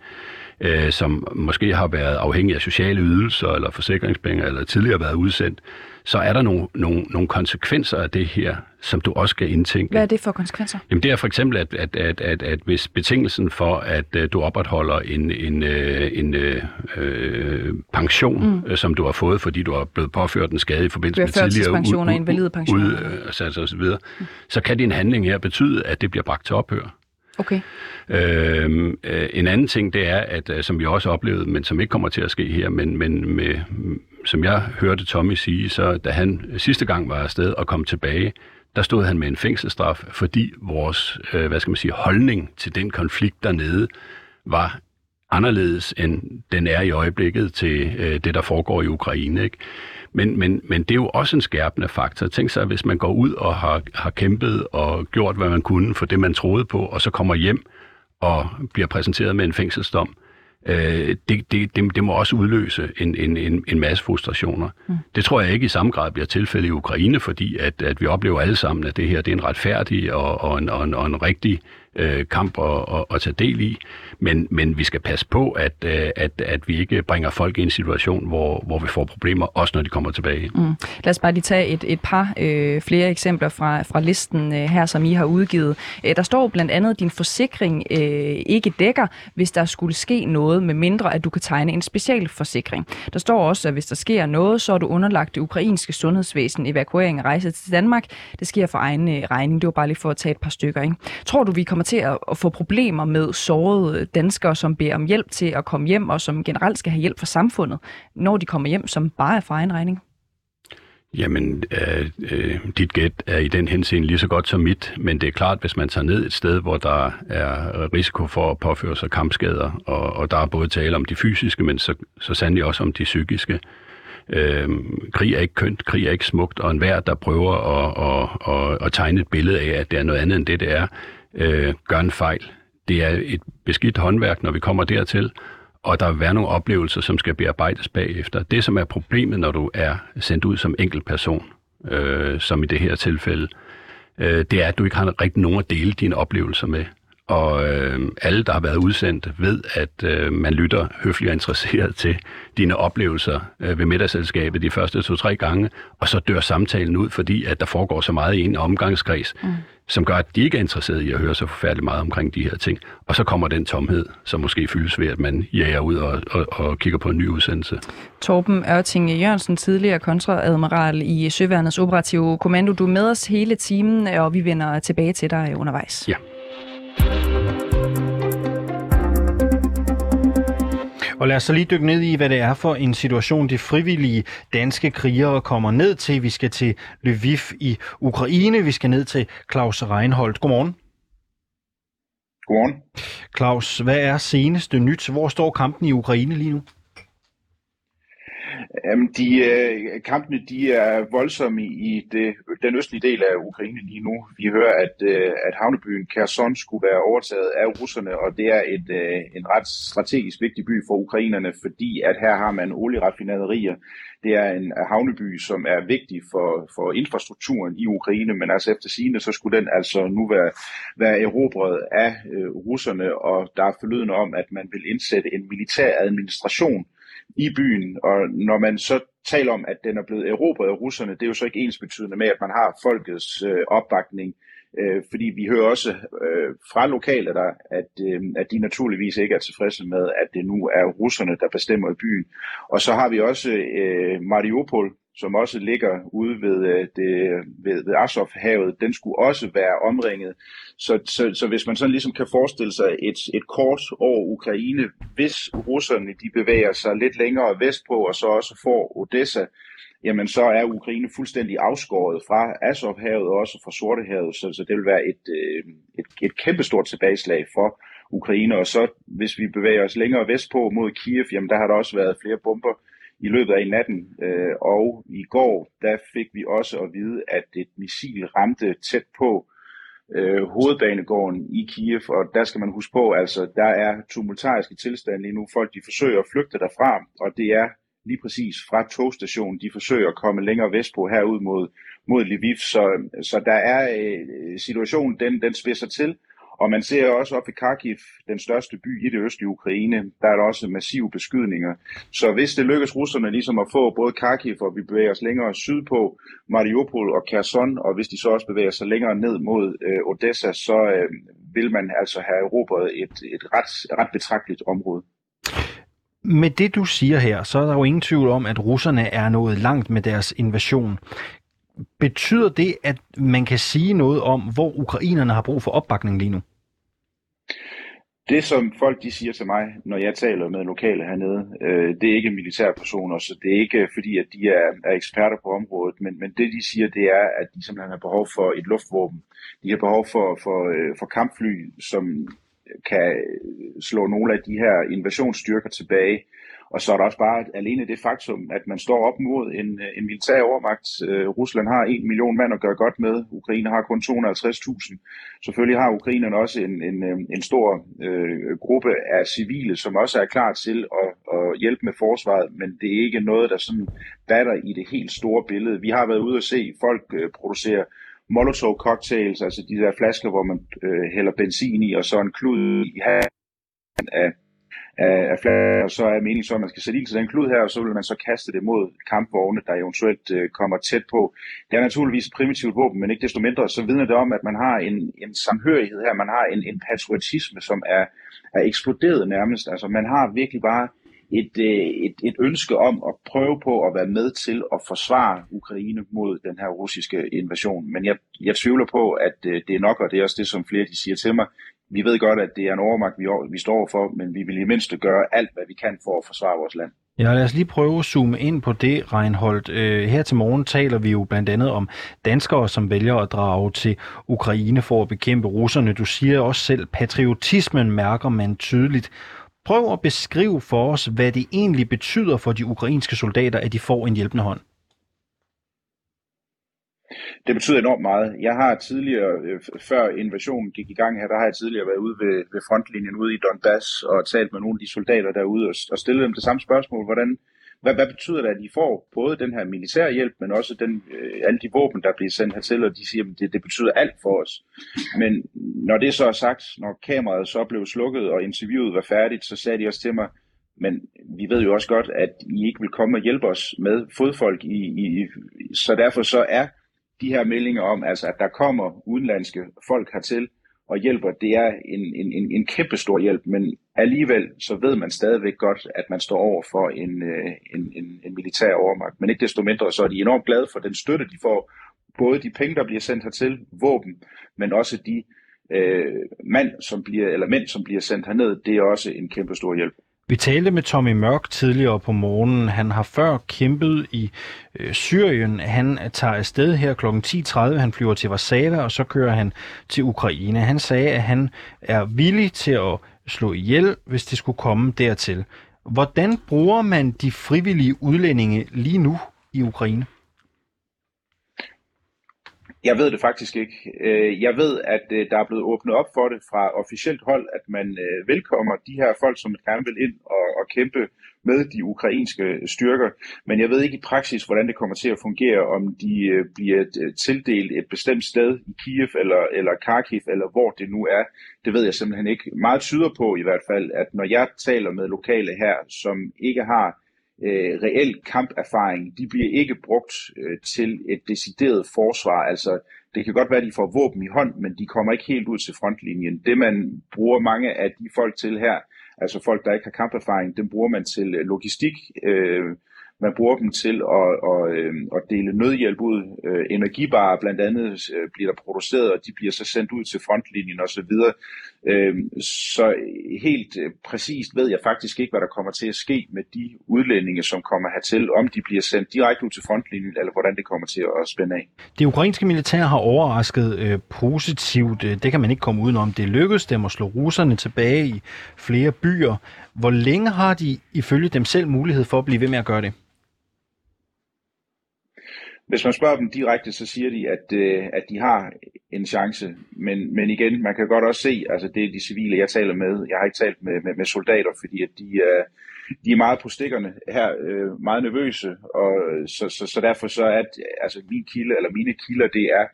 øh, som måske har været afhængige af sociale ydelser eller forsikringspenge, eller tidligere været udsendt, så er der nogle, nogle, nogle konsekvenser af det her, som du også skal indtænke. Hvad er det for konsekvenser? Jamen det er for eksempel, at, at, at, at, at hvis betingelsen for, at uh, du opretholder en, en, uh, en uh, pension, mm. som du har fået, fordi du har blevet påført en skade i forbindelse med tidligere ud, ud. Ud, uh, og så videre, mm. så kan din handling her betyde, at det bliver bragt til ophør. Okay. Øhm, øh, en anden ting, det er, at øh, som vi også oplevede, men som ikke kommer til at ske her, men, men med, som jeg hørte Tommy sige, så da han sidste gang var afsted og kom tilbage, der stod han med en fængselsstraf, fordi vores, øh, hvad skal man sige, holdning til den konflikt dernede var anderledes, end den er i øjeblikket til øh, det, der foregår i Ukraine. Ikke? Men, men, men det er jo også en skærpende faktor. Tænk sig, hvis man går ud og har, har kæmpet og gjort, hvad man kunne for det, man troede på, og så kommer hjem og bliver præsenteret med en fængselsdom, øh, det, det, det, det må også udløse en, en, en, en masse frustrationer. Mm. Det tror jeg ikke i samme grad bliver tilfældet i Ukraine, fordi at, at vi oplever alle sammen, at det her det er en retfærdig og, og, en, og, en, og en rigtig øh, kamp at, at, at tage del i. Men, men vi skal passe på, at, øh, at, at vi ikke bringer folk i en situation, hvor, hvor vi får problemer, også når de kommer tilbage. Mm. Lad os bare lige tage et, et par øh, flere eksempler fra, fra listen øh, her, som I har udgivet. Øh, der står blandt andet, at din forsikring øh, ikke dækker, hvis der skulle ske noget, med mindre at du kan tegne en specialforsikring. Der står også, at hvis der sker noget, så er du underlagt det ukrainske sundhedsvæsen evakuering og rejse til Danmark. Det sker for egen øh, regning. Det var bare lige for at tage et par stykker. Ikke? Tror du, vi kommer til at, at få problemer med sårede danskere, som beder om hjælp til at komme hjem, og som generelt skal have hjælp fra samfundet, når de kommer hjem, som bare er for egen regning? Jamen, øh, øh, dit gæt er i den henseende lige så godt som mit, men det er klart, hvis man tager ned et sted, hvor der er risiko for at påføre sig kampskader, og, og der er både tale om de fysiske, men så, så sandelig også om de psykiske. Øh, krig er ikke kønt, krig er ikke smukt, og enhver, der prøver at, at, at, at tegne et billede af, at det er noget andet end det, det er, øh, gør en fejl. Det er et beskidt håndværk, når vi kommer dertil, og der vil være nogle oplevelser, som skal bearbejdes bagefter. Det, som er problemet, når du er sendt ud som enkelt person, øh, som i det her tilfælde, øh, det er, at du ikke har rigtig nogen at dele dine oplevelser med. Og øh, alle, der har været udsendt, ved, at øh, man lytter høfligt og interesseret til dine oplevelser øh, ved middagsselskabet de første to-tre gange, og så dør samtalen ud, fordi at der foregår så meget i en omgangskreds, mm som gør, at de ikke er interesseret i at høre så forfærdeligt meget omkring de her ting. Og så kommer den tomhed, som måske fyldes ved, at man jager ud og, og, og kigger på en ny udsendelse. Torben Ørting Jørgensen, tidligere kontraadmiral i Søværnets Operative Kommando. Du er med os hele timen, og vi vender tilbage til dig undervejs. Ja. Og lad os så lige dykke ned i, hvad det er for en situation, de frivillige danske krigere kommer ned til. Vi skal til Lviv i Ukraine. Vi skal ned til Claus Reinholdt. Godmorgen. Godmorgen. Claus, hvad er seneste nyt? Hvor står kampen i Ukraine lige nu? Jamen, de, øh, kampene de er voldsomme i det, den østlige del af Ukraine lige nu. Vi hører, at, øh, at havnebyen Kherson skulle være overtaget af russerne, og det er et, øh, en ret strategisk vigtig by for ukrainerne, fordi at her har man olieraffinaderier. Det er en havneby, som er vigtig for, for infrastrukturen i Ukraine, men altså efter sigende, så skulle den altså nu være, være erobret af øh, russerne, og der er forlydende om, at man vil indsætte en militær administration i byen, og når man så taler om, at den er blevet erobret af russerne, det er jo så ikke ens betydende med, at man har folkets øh, opbakning, øh, fordi vi hører også øh, fra lokale der, at, øh, at de naturligvis ikke er tilfredse med, at det nu er russerne, der bestemmer i byen. Og så har vi også øh, Mariupol, som også ligger ude ved, øh, det, ved, ved Azov-havet, den skulle også være omringet. Så, så, så hvis man sådan ligesom kan forestille sig et, et kort over Ukraine, hvis russerne de bevæger sig lidt længere vestpå og så også får Odessa, jamen så er Ukraine fuldstændig afskåret fra Azov-havet og også fra Sortehavet, så, så det vil være et, øh, et, et kæmpestort tilbageslag for Ukraine. Og så hvis vi bevæger os længere vestpå mod Kiev, jamen der har der også været flere bomber i løbet af natten. Øh, og i går, der fik vi også at vide, at et missil ramte tæt på øh, hovedbanegården i Kiev, og der skal man huske på, altså der er tumultariske tilstande lige nu. Folk de forsøger at flygte derfra, og det er lige præcis fra togstationen, de forsøger at komme længere vestpå herud mod, mod Lviv, så, så der er øh, situationen, den, den spidser til, og man ser også op i Kharkiv, den største by i det østlige Ukraine, der er der også massive beskydninger. Så hvis det lykkes russerne ligesom at få både Kharkiv, og vi bevæger os længere sydpå, Mariupol og Kherson, og hvis de så også bevæger sig længere ned mod øh, Odessa, så øh, vil man altså have erobret et, et ret, ret betragteligt område. Med det, du siger her, så er der jo ingen tvivl om, at russerne er nået langt med deres invasion. Betyder det, at man kan sige noget om, hvor ukrainerne har brug for opbakning lige nu? Det, som folk de siger til mig, når jeg taler med lokale hernede, øh, det er ikke militærpersoner, så det er ikke øh, fordi, at de er, er eksperter på området, men, men det, de siger, det er, at de simpelthen har behov for et luftvåben. De har behov for, for, øh, for kampfly, som kan slå nogle af de her invasionsstyrker tilbage. Og så er der også bare alene det faktum, at man står op mod en, øh, en militær overmagt. Øh, Rusland har en million mand at gøre godt med. Ukraine har kun 250.000. Selvfølgelig har Ukrainerne også en, en, øh, en stor øh, gruppe af civile, som også er klar til at, at hjælpe med forsvaret, men det er ikke noget, der sådan batter i det helt store billede. Vi har været ude og se folk øh, producere Molotov cocktails, altså de der flasker, hvor man øh, hælder benzin i, og så en klud i af, af, af flasker, så er meningen så, at man skal sætte ild til den klud her, og så vil man så kaste det mod kampvogne, der eventuelt øh, kommer tæt på. Det er naturligvis et primitivt våben, men ikke desto mindre, så vidner det om, at man har en, en samhørighed her, man har en, en patriotisme, som er, er eksploderet nærmest. Altså man har virkelig bare et, øh, et, et ønske om at prøve på at være med til at forsvare Ukraine mod den her russiske invasion. Men jeg, jeg tvivler på, at øh, det er nok, og det er også det, som flere de siger til mig. Vi ved godt, at det er en overmagt, vi, vi står for, men vi vil i mindste gøre alt, hvad vi kan for at forsvare vores land. Ja, lad os lige prøve at zoome ind på det, Reinholdt. Øh, her til morgen taler vi jo blandt andet om danskere, som vælger at drage til Ukraine for at bekæmpe russerne. Du siger også selv, patriotismen mærker man tydeligt. Prøv at beskrive for os, hvad det egentlig betyder for de ukrainske soldater, at de får en hjælpende hånd. Det betyder enormt meget. Jeg har tidligere, øh, før invasionen gik i gang her, der har jeg tidligere været ude ved, ved frontlinjen ude i Donbass og talt med nogle af de soldater derude og, og stillet dem det samme spørgsmål. Hvordan, hvad, hvad betyder det, at de får både den her militære hjælp, men også den, øh, alle de våben, der bliver sendt hertil, og de siger, at det, det betyder alt for os. Men når det så er sagt, når kameraet så blev slukket, og interviewet var færdigt, så sagde de også til mig, men vi ved jo også godt, at I ikke vil komme og hjælpe os med fodfolk, i, i, så derfor så er de her meldinger om, altså at der kommer udenlandske folk hertil, og hjælper, det er en, en, en, en kæmpe stor hjælp, men alligevel så ved man stadigvæk godt, at man står over for en, øh, en, en, en militær overmagt. Men ikke desto mindre, så er de enormt glade for den støtte, de får. Både de penge, der bliver sendt hertil, våben, men også de øh, mand, som bliver, eller mænd, som bliver sendt herned, det er også en kæmpe stor hjælp. Vi talte med Tommy Mørk tidligere på morgenen. Han har før kæmpet i øh, Syrien. Han tager afsted her kl. 10.30. Han flyver til Warszawa, og så kører han til Ukraine. Han sagde, at han er villig til at slå ihjel, hvis det skulle komme dertil. Hvordan bruger man de frivillige udlændinge lige nu i Ukraine? Jeg ved det faktisk ikke. Øh, jeg ved, at øh, der er blevet åbnet op for det fra officielt hold, at man øh, velkommer de her folk, som gerne vil ind og, og kæmpe med de ukrainske styrker. Men jeg ved ikke i praksis, hvordan det kommer til at fungere, om de bliver tildelt et bestemt sted i Kiev eller, eller Kharkiv, eller hvor det nu er. Det ved jeg simpelthen ikke. Meget tyder på i hvert fald, at når jeg taler med lokale her, som ikke har øh, reel kamperfaring, de bliver ikke brugt øh, til et decideret forsvar. Altså, det kan godt være, at de får våben i hånd, men de kommer ikke helt ud til frontlinjen. Det, man bruger mange af de folk til her, altså folk, der ikke har kamperfaring, dem bruger man til øh, logistik, øh, man bruger dem til at, at, øh, at dele nødhjælp ud. Øh, energibarer blandt andet øh, bliver der produceret, og de bliver så sendt ud til frontlinjen osv. Øhm, så helt øh, præcist ved jeg faktisk ikke, hvad der kommer til at ske med de udlændinge, som kommer hertil, om de bliver sendt direkte ud til frontlinjen, eller hvordan det kommer til at spænde af. Det ukrainske militær har overrasket øh, positivt. Øh, det kan man ikke komme udenom. Det lykkedes dem at slå russerne tilbage i flere byer. Hvor længe har de ifølge dem selv mulighed for at blive ved med at gøre det? Hvis man spørger dem direkte, så siger de, at, øh, at de har en chance. Men, men igen, man kan godt også se, altså det er de civile, jeg taler med. Jeg har ikke talt med, med, med soldater, fordi at de, øh, de er meget på stikkerne her, øh, meget nervøse. Og så, så, så derfor så er altså min kilde, eller mine kilder, det er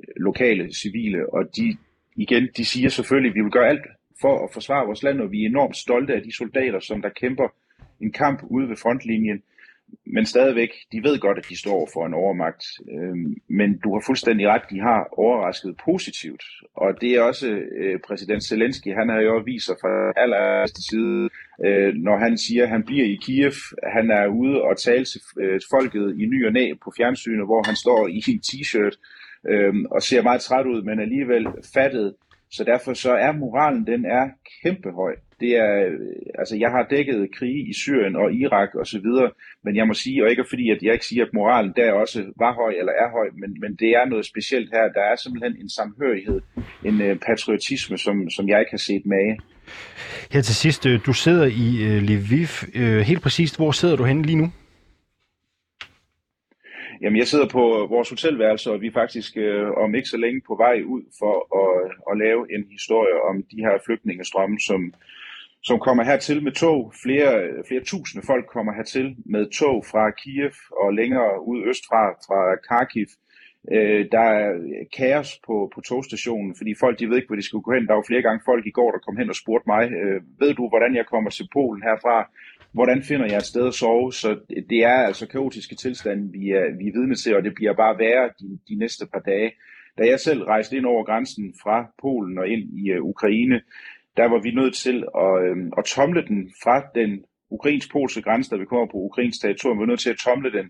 øh, lokale civile, og de igen, de siger selvfølgelig, at vi vil gøre alt for at forsvare vores land, og vi er enormt stolte af de soldater, som der kæmper en kamp ude ved frontlinjen men stadigvæk, de ved godt, at de står for en overmagt. Øh, men du har fuldstændig ret, de har overrasket positivt. Og det er også øh, præsident Zelensky, han har jo vist sig fra allerførste side, øh, når han siger, at han bliver i Kiev. Han er ude og tale til øh, folket i ny og næ på fjernsynet, hvor han står i en t-shirt øh, og ser meget træt ud, men alligevel fattet. Så derfor så er moralen, den er kæmpe høj det er, altså jeg har dækket krige i Syrien og Irak og så videre, men jeg må sige, og ikke fordi, at jeg ikke siger, at moralen der også var høj eller er høj, men, men det er noget specielt her. Der er simpelthen en samhørighed, en uh, patriotisme, som, som jeg ikke har set mage. Her til sidst, øh, du sidder i uh, Lviv. Uh, helt præcist, hvor sidder du henne lige nu? Jamen, jeg sidder på vores hotelværelse, og vi er faktisk øh, om ikke så længe på vej ud for at, at lave en historie om de her flygtningestrømme, som, som kommer hertil med tog. Flere, flere tusinde folk kommer hertil med tog fra Kiev og længere ud østfra, fra Kharkiv. Øh, der er kaos på, på togstationen, fordi folk de ved ikke, hvor de skal gå hen. Der var flere gange folk i går, der kom hen og spurgte mig, øh, ved du, hvordan jeg kommer til Polen herfra? Hvordan finder jeg et sted at sove? Så det er altså kaotiske tilstande, vi er, vi er vidne til, og det bliver bare værre de, de næste par dage. Da jeg selv rejste ind over grænsen fra Polen og ind i øh, Ukraine, der var vi nødt til at, øh, at tomle den fra den ukrainsk-polske grænse, da vi kommer på ukrainsk territorium. Vi var nødt til at tomle den,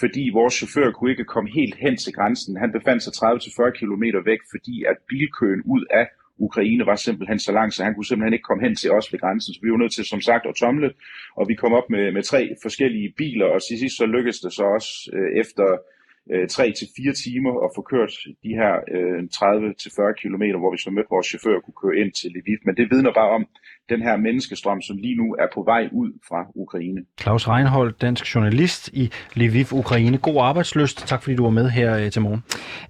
fordi vores chauffør kunne ikke komme helt hen til grænsen. Han befandt sig 30-40 km væk, fordi at bilkøen ud af Ukraine var simpelthen så lang, så han kunne simpelthen ikke komme hen til os ved grænsen. Så vi var nødt til, som sagt, at tomle, og vi kom op med, med tre forskellige biler, og til sidst så lykkedes det så også øh, efter øh, 3 til fire timer at få kørt de her øh, 30-40 km, hvor vi så mødte vores chauffør kunne køre ind til Lviv. Men det vidner bare om den her menneskestrøm, som lige nu er på vej ud fra Ukraine. Claus Reinhold, dansk journalist i Lviv, Ukraine. God arbejdsløst. Tak fordi du var med her øh, til morgen.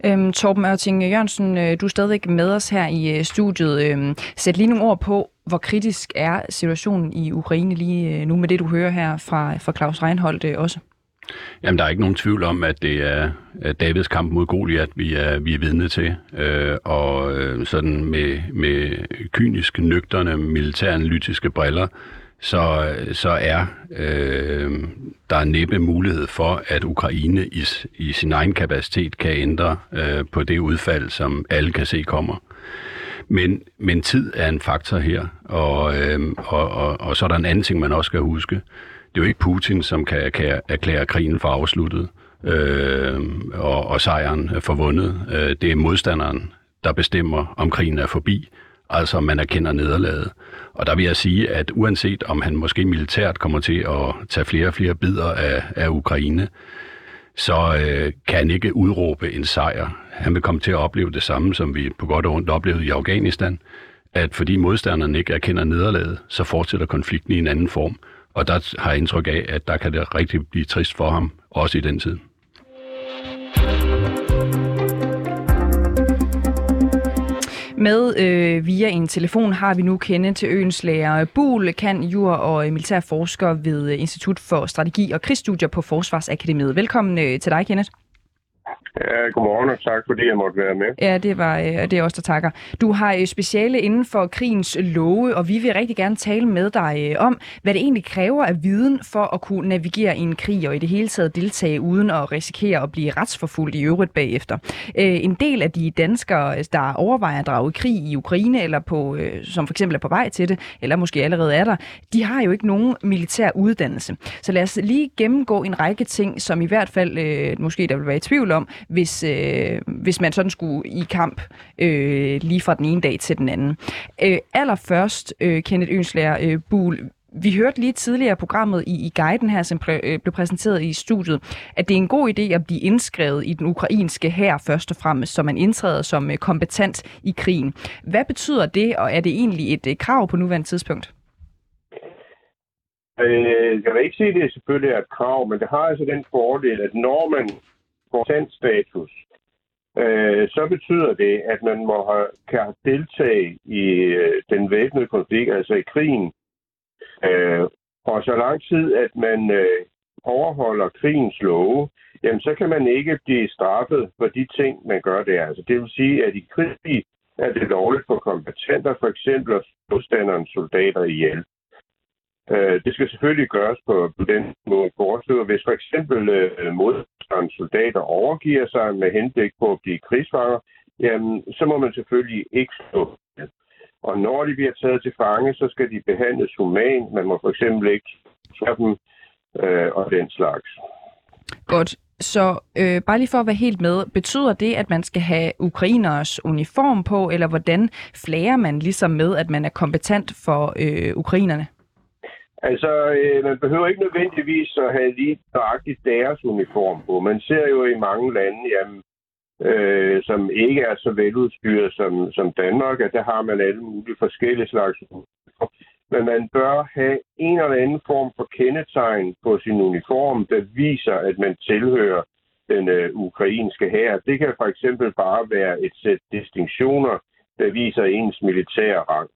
Øhm, Torben Ørting Jørgensen, øh, du er stadigvæk med os her i øh, studiet. Øhm, sæt lige nogle ord på, hvor kritisk er situationen i Ukraine lige nu med det, du hører her fra, fra Claus Reinholdt også? Jamen, der er ikke nogen tvivl om, at det er Davids kamp mod Goliat, vi er, vi er vidne til. Øh, og øh, sådan med, med kynisk, nøgterne, militæranalytiske briller, så, så er øh, der næppe mulighed for, at Ukraine i, i sin egen kapacitet kan ændre øh, på det udfald, som alle kan se kommer. Men, men tid er en faktor her, og, øh, og, og, og så er der en anden ting, man også skal huske det er jo ikke Putin, som kan, kan erklære krigen for afsluttet øh, og, og sejren for vundet. Øh, det er modstanderen, der bestemmer, om krigen er forbi, altså om man erkender nederlaget. Og der vil jeg sige, at uanset om han måske militært kommer til at tage flere og flere bidder af, af Ukraine, så øh, kan han ikke udråbe en sejr. Han vil komme til at opleve det samme, som vi på godt og ondt oplevede i Afghanistan, at fordi modstanderne ikke erkender nederlaget, så fortsætter konflikten i en anden form. Og der har jeg indtryk af, at der kan det rigtig blive trist for ham, også i den tid. Med øh, via en telefon har vi nu kende til øens lærer Bul, kan jur og øh, militærforsker ved øh, Institut for Strategi og Krigsstudier på Forsvarsakademiet. Velkommen øh, til dig, Kenneth. Ja, godmorgen og tak fordi jeg måtte være med. Ja, det, var, øh, det er også der takker. Du har øh, speciale inden for krigens love, og vi vil rigtig gerne tale med dig øh, om, hvad det egentlig kræver af viden for at kunne navigere i en krig og i det hele taget deltage uden at risikere at blive retsforfulgt i øvrigt bagefter. En del af de danskere, der overvejer at drage i krig i Ukraine, eller på, som for eksempel er på vej til det, eller måske allerede er der, de har jo ikke nogen militær uddannelse. Så lad os lige gennemgå en række ting, som i hvert fald måske der vil være i tvivl om, hvis, øh, hvis man sådan skulle i kamp øh, lige fra den ene dag til den anden. Øh, allerførst, øh, Kenneth Ønslager øh, Buhl, vi hørte lige tidligere programmet i, i guiden her, som præ, øh, blev præsenteret i studiet, at det er en god idé at blive indskrevet i den ukrainske hær først og fremmest, så man indtræder som øh, kompetent i krigen. Hvad betyder det, og er det egentlig et øh, krav på nuværende tidspunkt? Øh, jeg vil ikke sige, at det selvfølgelig er et krav, men det har altså den fordel, at når man status, øh, så betyder det, at man må have, kan deltage i øh, den væbnede konflikt, altså i krigen. Øh, og så lang tid, at man øh, overholder krigens love, jamen så kan man ikke blive straffet for de ting, man gør der. Altså, det vil sige, at i krig er det lovligt for kompetenter for eksempel at modstanderens soldater ihjel. Øh, det skal selvfølgelig gøres på, på den måde foreslået. Hvis for eksempel øh, modstanderens soldater overgiver sig med henblik på at blive krigsfanger, jamen, så må man selvfølgelig ikke slå dem. Og når de bliver taget til fange, så skal de behandles humant. Man må for eksempel ikke slå dem øh, og den slags. Godt. Så øh, bare lige for at være helt med, betyder det, at man skal have ukrainers uniform på, eller hvordan flager man ligesom med, at man er kompetent for øh, ukrainerne? Altså, øh, man behøver ikke nødvendigvis at have lige nøjagtigt deres uniform på. Man ser jo i mange lande, jamen, øh, som ikke er så veludstyret som, som Danmark, at der har man alle mulige forskellige slags men man bør have en eller anden form for kendetegn på sin uniform, der viser, at man tilhører den øh, ukrainske hær. Det kan for eksempel bare være et sæt distinktioner, der viser ens militære rang.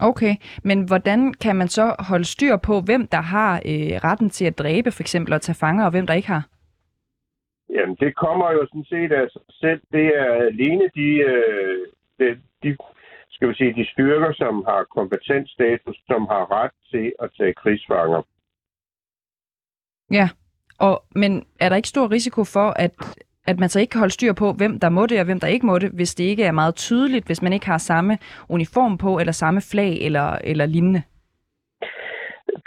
Okay, men hvordan kan man så holde styr på, hvem der har øh, retten til at dræbe for eksempel og tage fanger, og hvem der ikke har? Jamen, det kommer jo sådan set af sig selv. Det er alene de, øh, de, de skal vi sige, de styrker, som har kompetensstatus, som har ret til at tage krigsfanger. Ja, og, men er der ikke stor risiko for, at, at man så ikke kan holde styr på, hvem der må det og hvem der ikke må det, hvis det ikke er meget tydeligt, hvis man ikke har samme uniform på, eller samme flag eller, eller lignende?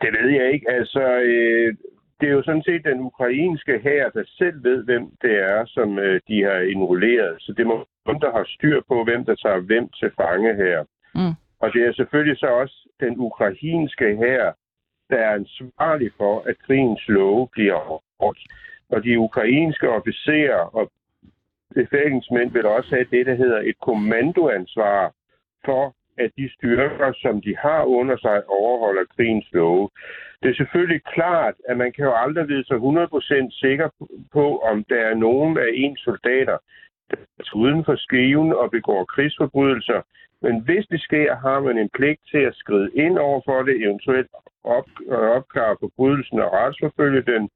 Det ved jeg ikke. Altså, øh, det er jo sådan set den ukrainske her, der selv ved, hvem det er, som øh, de har indrulleret. Så det må dem, der har styr på, hvem der tager hvem til fange her. Mm. Og det er selvfølgelig så også den ukrainske her, der er ansvarlig for, at krigens love bliver overholdt. Og de ukrainske officerer og befalingsmænd vil også have det, der hedder et kommandoansvar for, at de styrker, som de har under sig, overholder krigens love. Det er selvfølgelig klart, at man kan jo aldrig vide sig 100% sikker på, om der er nogen af ens soldater, der er uden for skiven og begår krigsforbrydelser. Men hvis det sker, har man en pligt til at skride ind over for det, eventuelt op, øh, opklare forbrydelsen og retsforfølge den,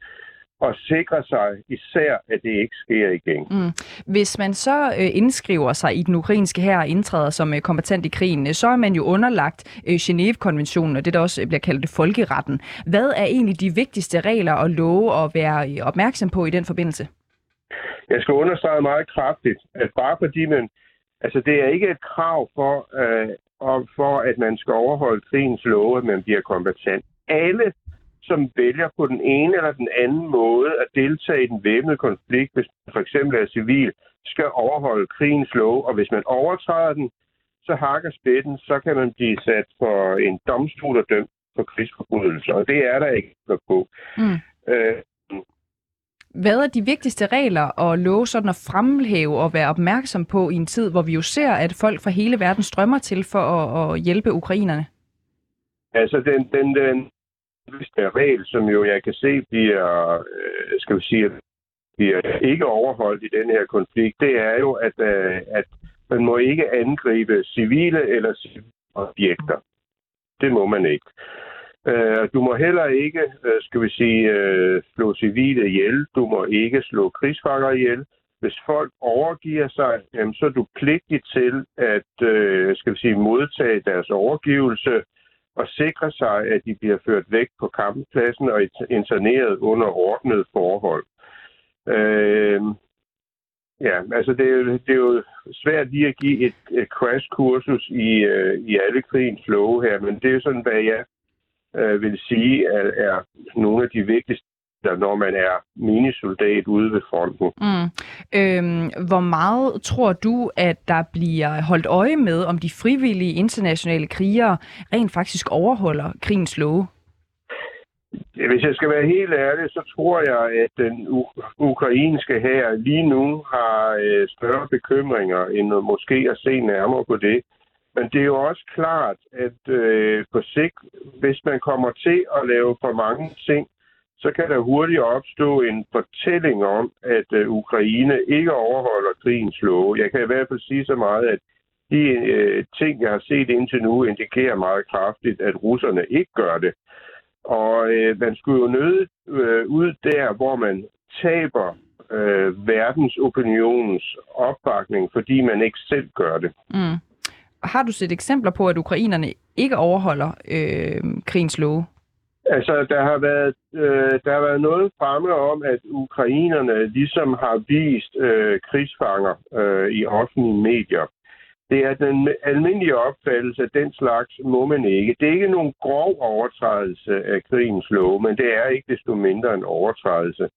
og sikre sig især, at det ikke sker igen. Mm. Hvis man så øh, indskriver sig i den ukrainske her og indtræder som øh, kompetent i krigen, øh, så er man jo underlagt øh, Genève-konventionen, og det der også bliver kaldt det folkeretten. Hvad er egentlig de vigtigste regler og love at være øh, opmærksom på i den forbindelse? Jeg skal understrege meget kraftigt, at bare fordi man... Altså, det er ikke et krav for, øh, for at man skal overholde krigens love, at man bliver kompetent. Alle som vælger på den ene eller den anden måde at deltage i den væbnede konflikt, hvis man for eksempel er civil, skal overholde krigens lov, og hvis man overtræder den, så hakker spætten, så kan man blive sat for en domstol og dømt for krigsforbrydelser, og det er der ikke på. Mm. Øh, hvad er de vigtigste regler og love sådan at fremhæve og være opmærksom på i en tid, hvor vi jo ser, at folk fra hele verden strømmer til for at, at hjælpe ukrainerne? Altså, den, den, den regel, som jo jeg kan se bliver, øh, skal vi sige, bliver ikke overholdt i den her konflikt, det er jo, at, øh, at man må ikke angribe civile eller civile objekter. Det må man ikke. Øh, du må heller ikke, skal vi sige, slå civile ihjel. Du må ikke slå krigsfanger ihjel. Hvis folk overgiver sig, så er du pligtig til at skal vi sige, modtage deres overgivelse og sikre sig, at de bliver ført væk på kamppladsen og interneret under ordnede forhold. Øh, ja, altså det er, jo, det er jo svært lige at give et, et crash-kursus i, øh, i alle krigens love her, men det er jo sådan, hvad jeg øh, vil sige er, er nogle af de vigtigste når man er minisoldat ude ved fronten. Mm. Øhm, hvor meget tror du, at der bliver holdt øje med, om de frivillige internationale krigere rent faktisk overholder krigens love? Hvis jeg skal være helt ærlig, så tror jeg, at den ukrainske her lige nu har øh, større bekymringer end måske at se nærmere på det. Men det er jo også klart, at øh, på sigt, hvis man kommer til at lave for mange ting, så kan der hurtigt opstå en fortælling om, at øh, Ukraine ikke overholder krigens love. Jeg kan i hvert fald sige så meget, at de øh, ting, jeg har set indtil nu, indikerer meget kraftigt, at russerne ikke gør det. Og øh, man skulle jo nøde øh, ud der, hvor man taber øh, verdensopinionens opbakning, fordi man ikke selv gør det. Mm. har du set eksempler på, at ukrainerne ikke overholder øh, krigens love? Altså, der har været, øh, der har været noget fremme om, at ukrainerne ligesom har vist øh, krigsfanger øh, i offentlige medier. Det er den almindelige opfattelse, at den slags må man ikke. Det er ikke nogen grov overtrædelse af krigens lov, men det er ikke desto mindre en overtrædelse.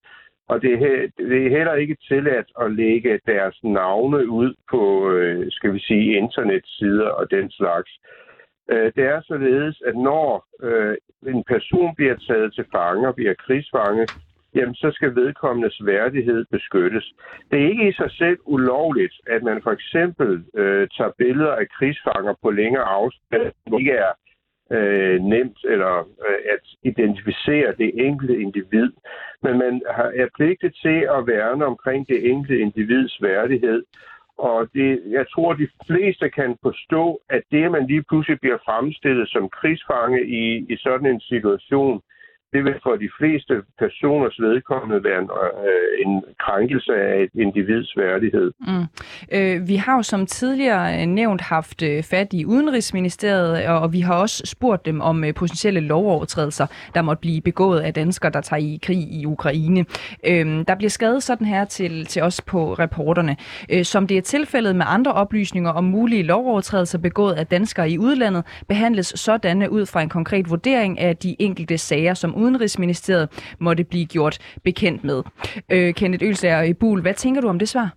Og det er, det er heller ikke tilladt at lægge deres navne ud på, øh, skal vi sige, internetsider og den slags. Øh, Øh, det er således, at når øh, en person bliver taget til fange bliver krigsfange, jamen så skal vedkommendes værdighed beskyttes. Det er ikke i sig selv ulovligt, at man for eksempel øh, tager billeder af krigsfanger på længere afstand, hvor det ikke er øh, nemt eller øh, at identificere det enkelte individ. Men man har, er pligtet til at værne omkring det enkelte individs værdighed. Og det, jeg tror, de fleste kan forstå, at det, at man lige pludselig bliver fremstillet som krigsfange i, i sådan en situation, det vil for de fleste personers vedkommende være en, øh, en krænkelse af et individs værdighed. Mm. Øh, vi har jo som tidligere øh, nævnt haft øh, fat i Udenrigsministeriet, og vi har også spurgt dem om øh, potentielle lovovertrædelser, der måtte blive begået af danskere, der tager i krig i Ukraine. Øh, der bliver skrevet sådan her til, til os på reporterne. Øh, som det er tilfældet med andre oplysninger om mulige lovovertrædelser begået af danskere i udlandet, behandles sådanne ud fra en konkret vurdering af de enkelte sager, som Udenrigsministeriet måtte blive gjort bekendt med. Øh, Kenneth Ølsager i Bul, hvad tænker du om det svar?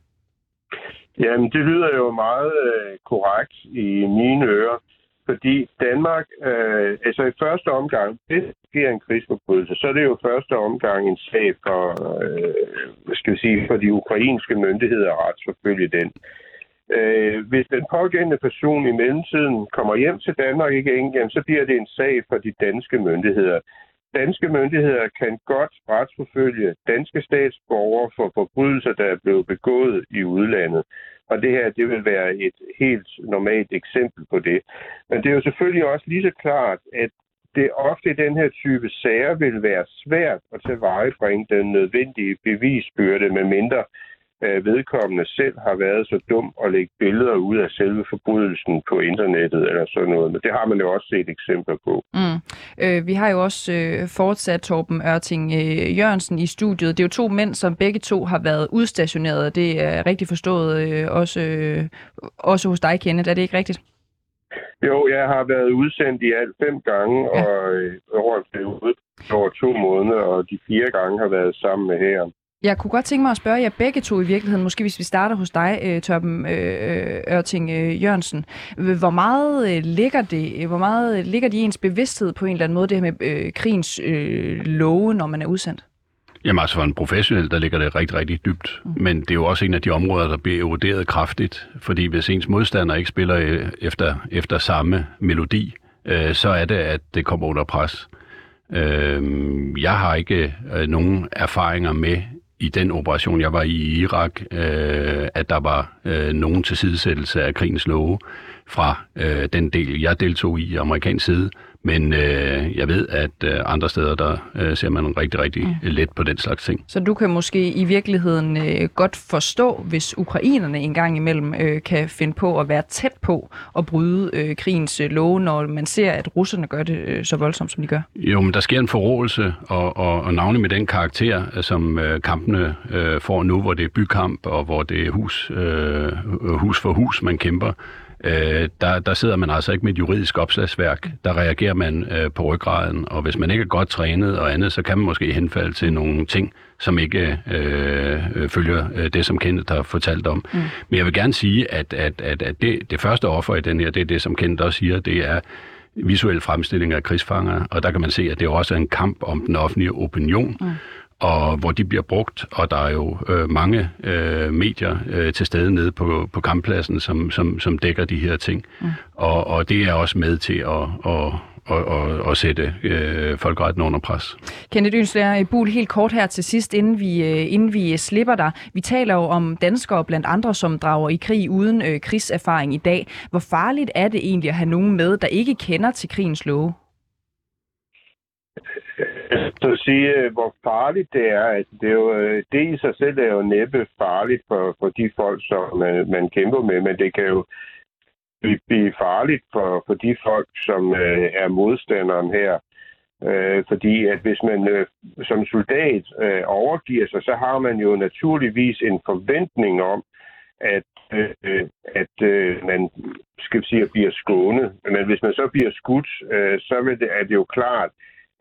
Jamen, det lyder jo meget øh, korrekt i mine ører, fordi Danmark, øh, altså i første omgang, hvis det sker en krigsforbrydelse, så er det jo første omgang en sag for, øh, skal vi sige, for de ukrainske myndigheder at retsforfølge den. Øh, hvis den pågældende person i mellemtiden kommer hjem til Danmark igen, jamen, så bliver det en sag for de danske myndigheder danske myndigheder kan godt retsforfølge danske statsborgere for forbrydelser, der er blevet begået i udlandet. Og det her, det vil være et helt normalt eksempel på det. Men det er jo selvfølgelig også lige så klart, at det ofte i den her type sager vil være svært at tilvejebringe den nødvendige bevisbyrde, med mindre øh, vedkommende selv har været så dum at lægge billeder ud af selve forbrydelsen på internettet eller sådan noget. Men det har man jo også set eksempler på. Mm. Øh, vi har jo også øh, fortsat Torben Ørting øh, Jørgensen i studiet. Det er jo to mænd, som begge to har været udstationeret. Det er rigtig forstået øh, også, øh, også hos dig, Kenneth. Er det ikke rigtigt? Jo, jeg har været udsendt i alt fem gange, ja. og øh, over en periode over to måneder, og de fire gange har været sammen med her. Jeg kunne godt tænke mig at spørge jer begge to i virkeligheden, måske hvis vi starter hos dig, øh, Tørben øh, Ørting øh, Jørgensen. Hvor meget ligger det, hvor meget ligger det i ens bevidsthed på en eller anden måde, det her med øh, krigens øh, love, når man er udsendt? Jamen altså for en professionel, der ligger det rigtig, rigtig dybt. Mm. Men det er jo også en af de områder, der bliver eroderet kraftigt. Fordi hvis ens modstander ikke spiller efter, efter samme melodi, øh, så er det, at det kommer under pres. Øh, jeg har ikke øh, nogen erfaringer med i den operation, jeg var i i Irak, øh, at der var øh, nogen tilsidesættelse af krigens love fra øh, den del, jeg deltog i amerikansk side. Men øh, jeg ved, at øh, andre steder, der øh, ser man rigtig, rigtig mm. let på den slags ting. Så du kan måske i virkeligheden øh, godt forstå, hvis ukrainerne engang imellem øh, kan finde på at være tæt på at bryde øh, krigens øh, love, når man ser, at russerne gør det øh, så voldsomt, som de gør? Jo, men der sker en forrådelse, og, og, og navnet med den karakter, øh, som øh, kampene øh, får nu, hvor det er bykamp, og hvor det er hus, øh, hus for hus, man kæmper, øh, der, der sidder man altså ikke med et juridisk opslagsværk. Der reagerer man øh, på ryggraden, og hvis man ikke er godt trænet og andet, så kan man måske henfalde til nogle ting, som ikke øh, øh, følger øh, det, som Kenneth har fortalt om. Mm. Men jeg vil gerne sige, at, at, at, at det, det første offer i den her, det er det, som Kenneth også siger, det er visuel fremstilling af krigsfanger, og der kan man se, at det også er en kamp om den offentlige opinion. Mm og hvor de bliver brugt, og der er jo øh, mange øh, medier øh, til stede nede på, på kamppladsen, som, som, som dækker de her ting. Mm. Og, og det er også med til at, at, og, og, og sætte øh, folkeretten under pres. Kenneth Ønslærer Bul, helt kort her til sidst, inden vi, øh, inden vi slipper dig. Vi taler jo om danskere blandt andre, som drager i krig uden øh, krigserfaring i dag. Hvor farligt er det egentlig at have nogen med, der ikke kender til krigens love? Altså, så sige, øh, hvor farligt det er, at det, er jo, øh, det i sig selv er jo næppe farligt for, for de folk, som man, man kæmper med, men det kan jo blive, farligt for, for de folk, som øh, er modstanderen her. Øh, fordi at hvis man øh, som soldat øh, overgiver sig, så har man jo naturligvis en forventning om, at, øh, at øh, man skal vi sige, bliver skånet. Men hvis man så bliver skudt, øh, så vil det, er det jo klart,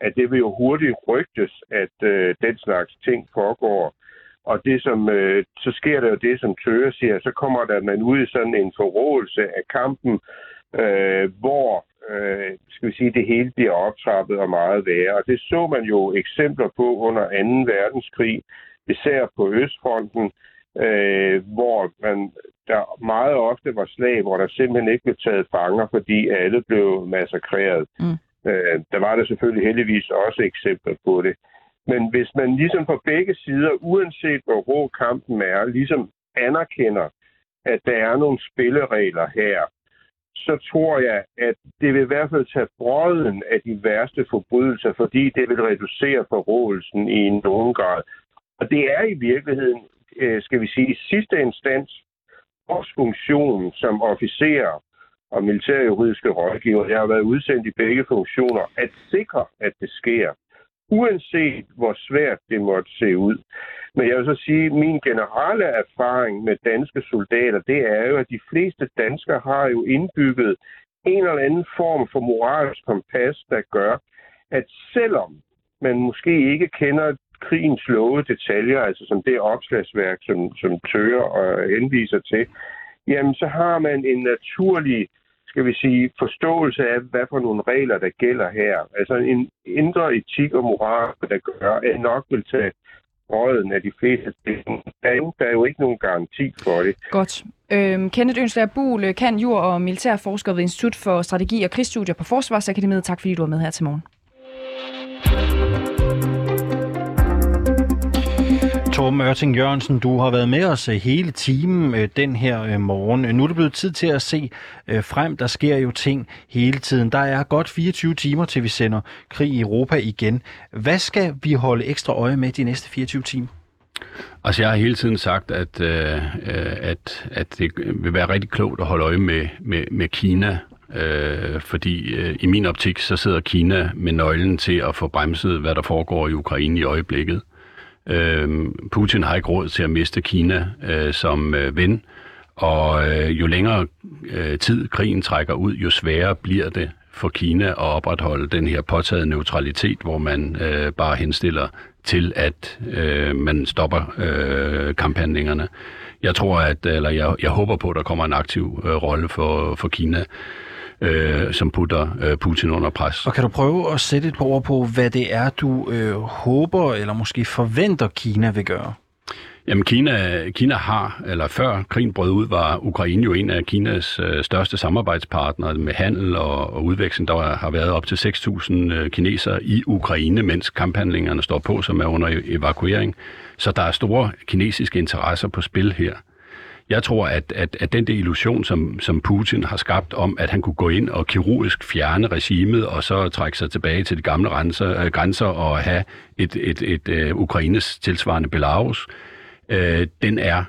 at det vil jo hurtigt rygtes, at øh, den slags ting foregår. Og det som, øh, så sker der jo det, som Tøger siger, så kommer der man ud i sådan en forrådelse af kampen, øh, hvor øh, skal vi sige, det hele bliver optrappet og meget værre. Og det så man jo eksempler på under 2. verdenskrig, især på Østfronten, øh, hvor man, der meget ofte var slag, hvor der simpelthen ikke blev taget fanger, fordi alle blev massakreret. Mm. Øh, der var der selvfølgelig heldigvis også eksempler på det. Men hvis man ligesom på begge sider, uanset hvor rå kampen er, ligesom anerkender, at der er nogle spilleregler her, så tror jeg, at det vil i hvert fald tage brøden af de værste forbrydelser, fordi det vil reducere forrådelsen i nogen grad. Og det er i virkeligheden, øh, skal vi sige, sidste instans vores funktion som officerer og militærjuridiske rådgiver. Jeg har været udsendt i begge funktioner at sikre, at det sker uanset hvor svært det måtte se ud. Men jeg vil så sige, at min generelle erfaring med danske soldater, det er jo, at de fleste danskere har jo indbygget en eller anden form for moralsk kompas, der gør, at selvom man måske ikke kender krigens love detaljer, altså som det opslagsværk, som, som Tøger og henviser til, jamen så har man en naturlig skal vi sige, forståelse af, hvad for nogle regler, der gælder her. Altså en indre etik og moral, der gør, at nok vil tage røden af de fleste ting. Der er, jo, der er jo ikke nogen garanti for det. Godt. Øhm, Kenneth Ønslager Buhl, kan jur- og militærforsker ved Institut for Strategi og Krigsstudier på Forsvarsakademiet. Tak fordi du var med her til morgen. Torben Ørting Jørgensen, du har været med os øh, hele timen øh, den her øh, morgen. Nu er det blevet tid til at se frem. Der sker jo ting hele tiden. Der er godt 24 timer til vi sender krig i Europa igen. Hvad skal vi holde ekstra øje med de næste 24 timer? Altså, jeg har hele tiden sagt, at, øh, at, at det vil være rigtig klogt at holde øje med, med, med Kina, øh, fordi øh, i min optik, så sidder Kina med nøglen til at få bremset, hvad der foregår i Ukraine i øjeblikket. Øh, Putin har ikke råd til at miste Kina øh, som øh, ven, og øh, jo længere øh, tid krigen trækker ud, jo sværere bliver det for Kina at opretholde den her påtaget neutralitet, hvor man øh, bare henstiller til, at øh, man stopper øh, kamphandlingerne. Jeg tror, at, eller jeg, jeg håber på, at der kommer en aktiv øh, rolle for, for Kina øh, som putter øh, Putin under pres. Og kan du prøve at sætte et par ord på, hvad det er, du øh, håber eller måske forventer, Kina vil gøre? Jamen Kina, Kina har, eller før krigen brød ud, var Ukraine jo en af Kinas øh, største samarbejdspartnere med handel og, og udveksling. Der har været op til 6.000 øh, kinesere i Ukraine, mens kamphandlingerne står på, som er under evakuering. Så der er store kinesiske interesser på spil her. Jeg tror, at, at, at den der illusion, som, som Putin har skabt om, at han kunne gå ind og kirurgisk fjerne regimet, og så trække sig tilbage til de gamle grænser, øh, grænser og have et, et, et, uh, Ukraines tilsvarende Belarus, øh, den er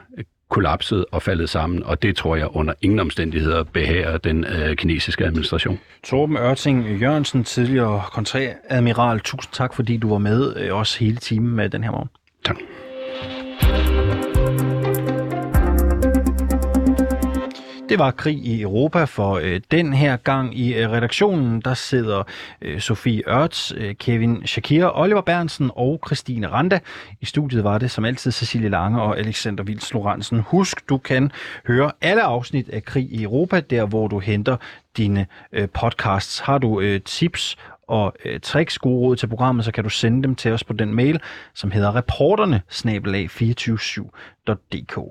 kollapset og faldet sammen, og det tror jeg under ingen omstændigheder behager den øh, kinesiske administration. Torben Ørting Jørgensen, tidligere kontræadmiral, tusind tak, fordi du var med øh, også hele timen med den her morgen. Tak. Det var krig i Europa for øh, den her gang i øh, redaktionen. Der sidder øh, Sofie Ørts, øh, Kevin Shakir, Oliver Bernsen og Christine Randa. I studiet var det som altid Cecilie Lange og Alexander Vils Lorentzen. Husk, du kan høre alle afsnit af Krig i Europa, der hvor du henter dine øh, podcasts. Har du øh, tips og øh, tricks, gode råd til programmet, så kan du sende dem til os på den mail, som hedder reporterne 247.dk.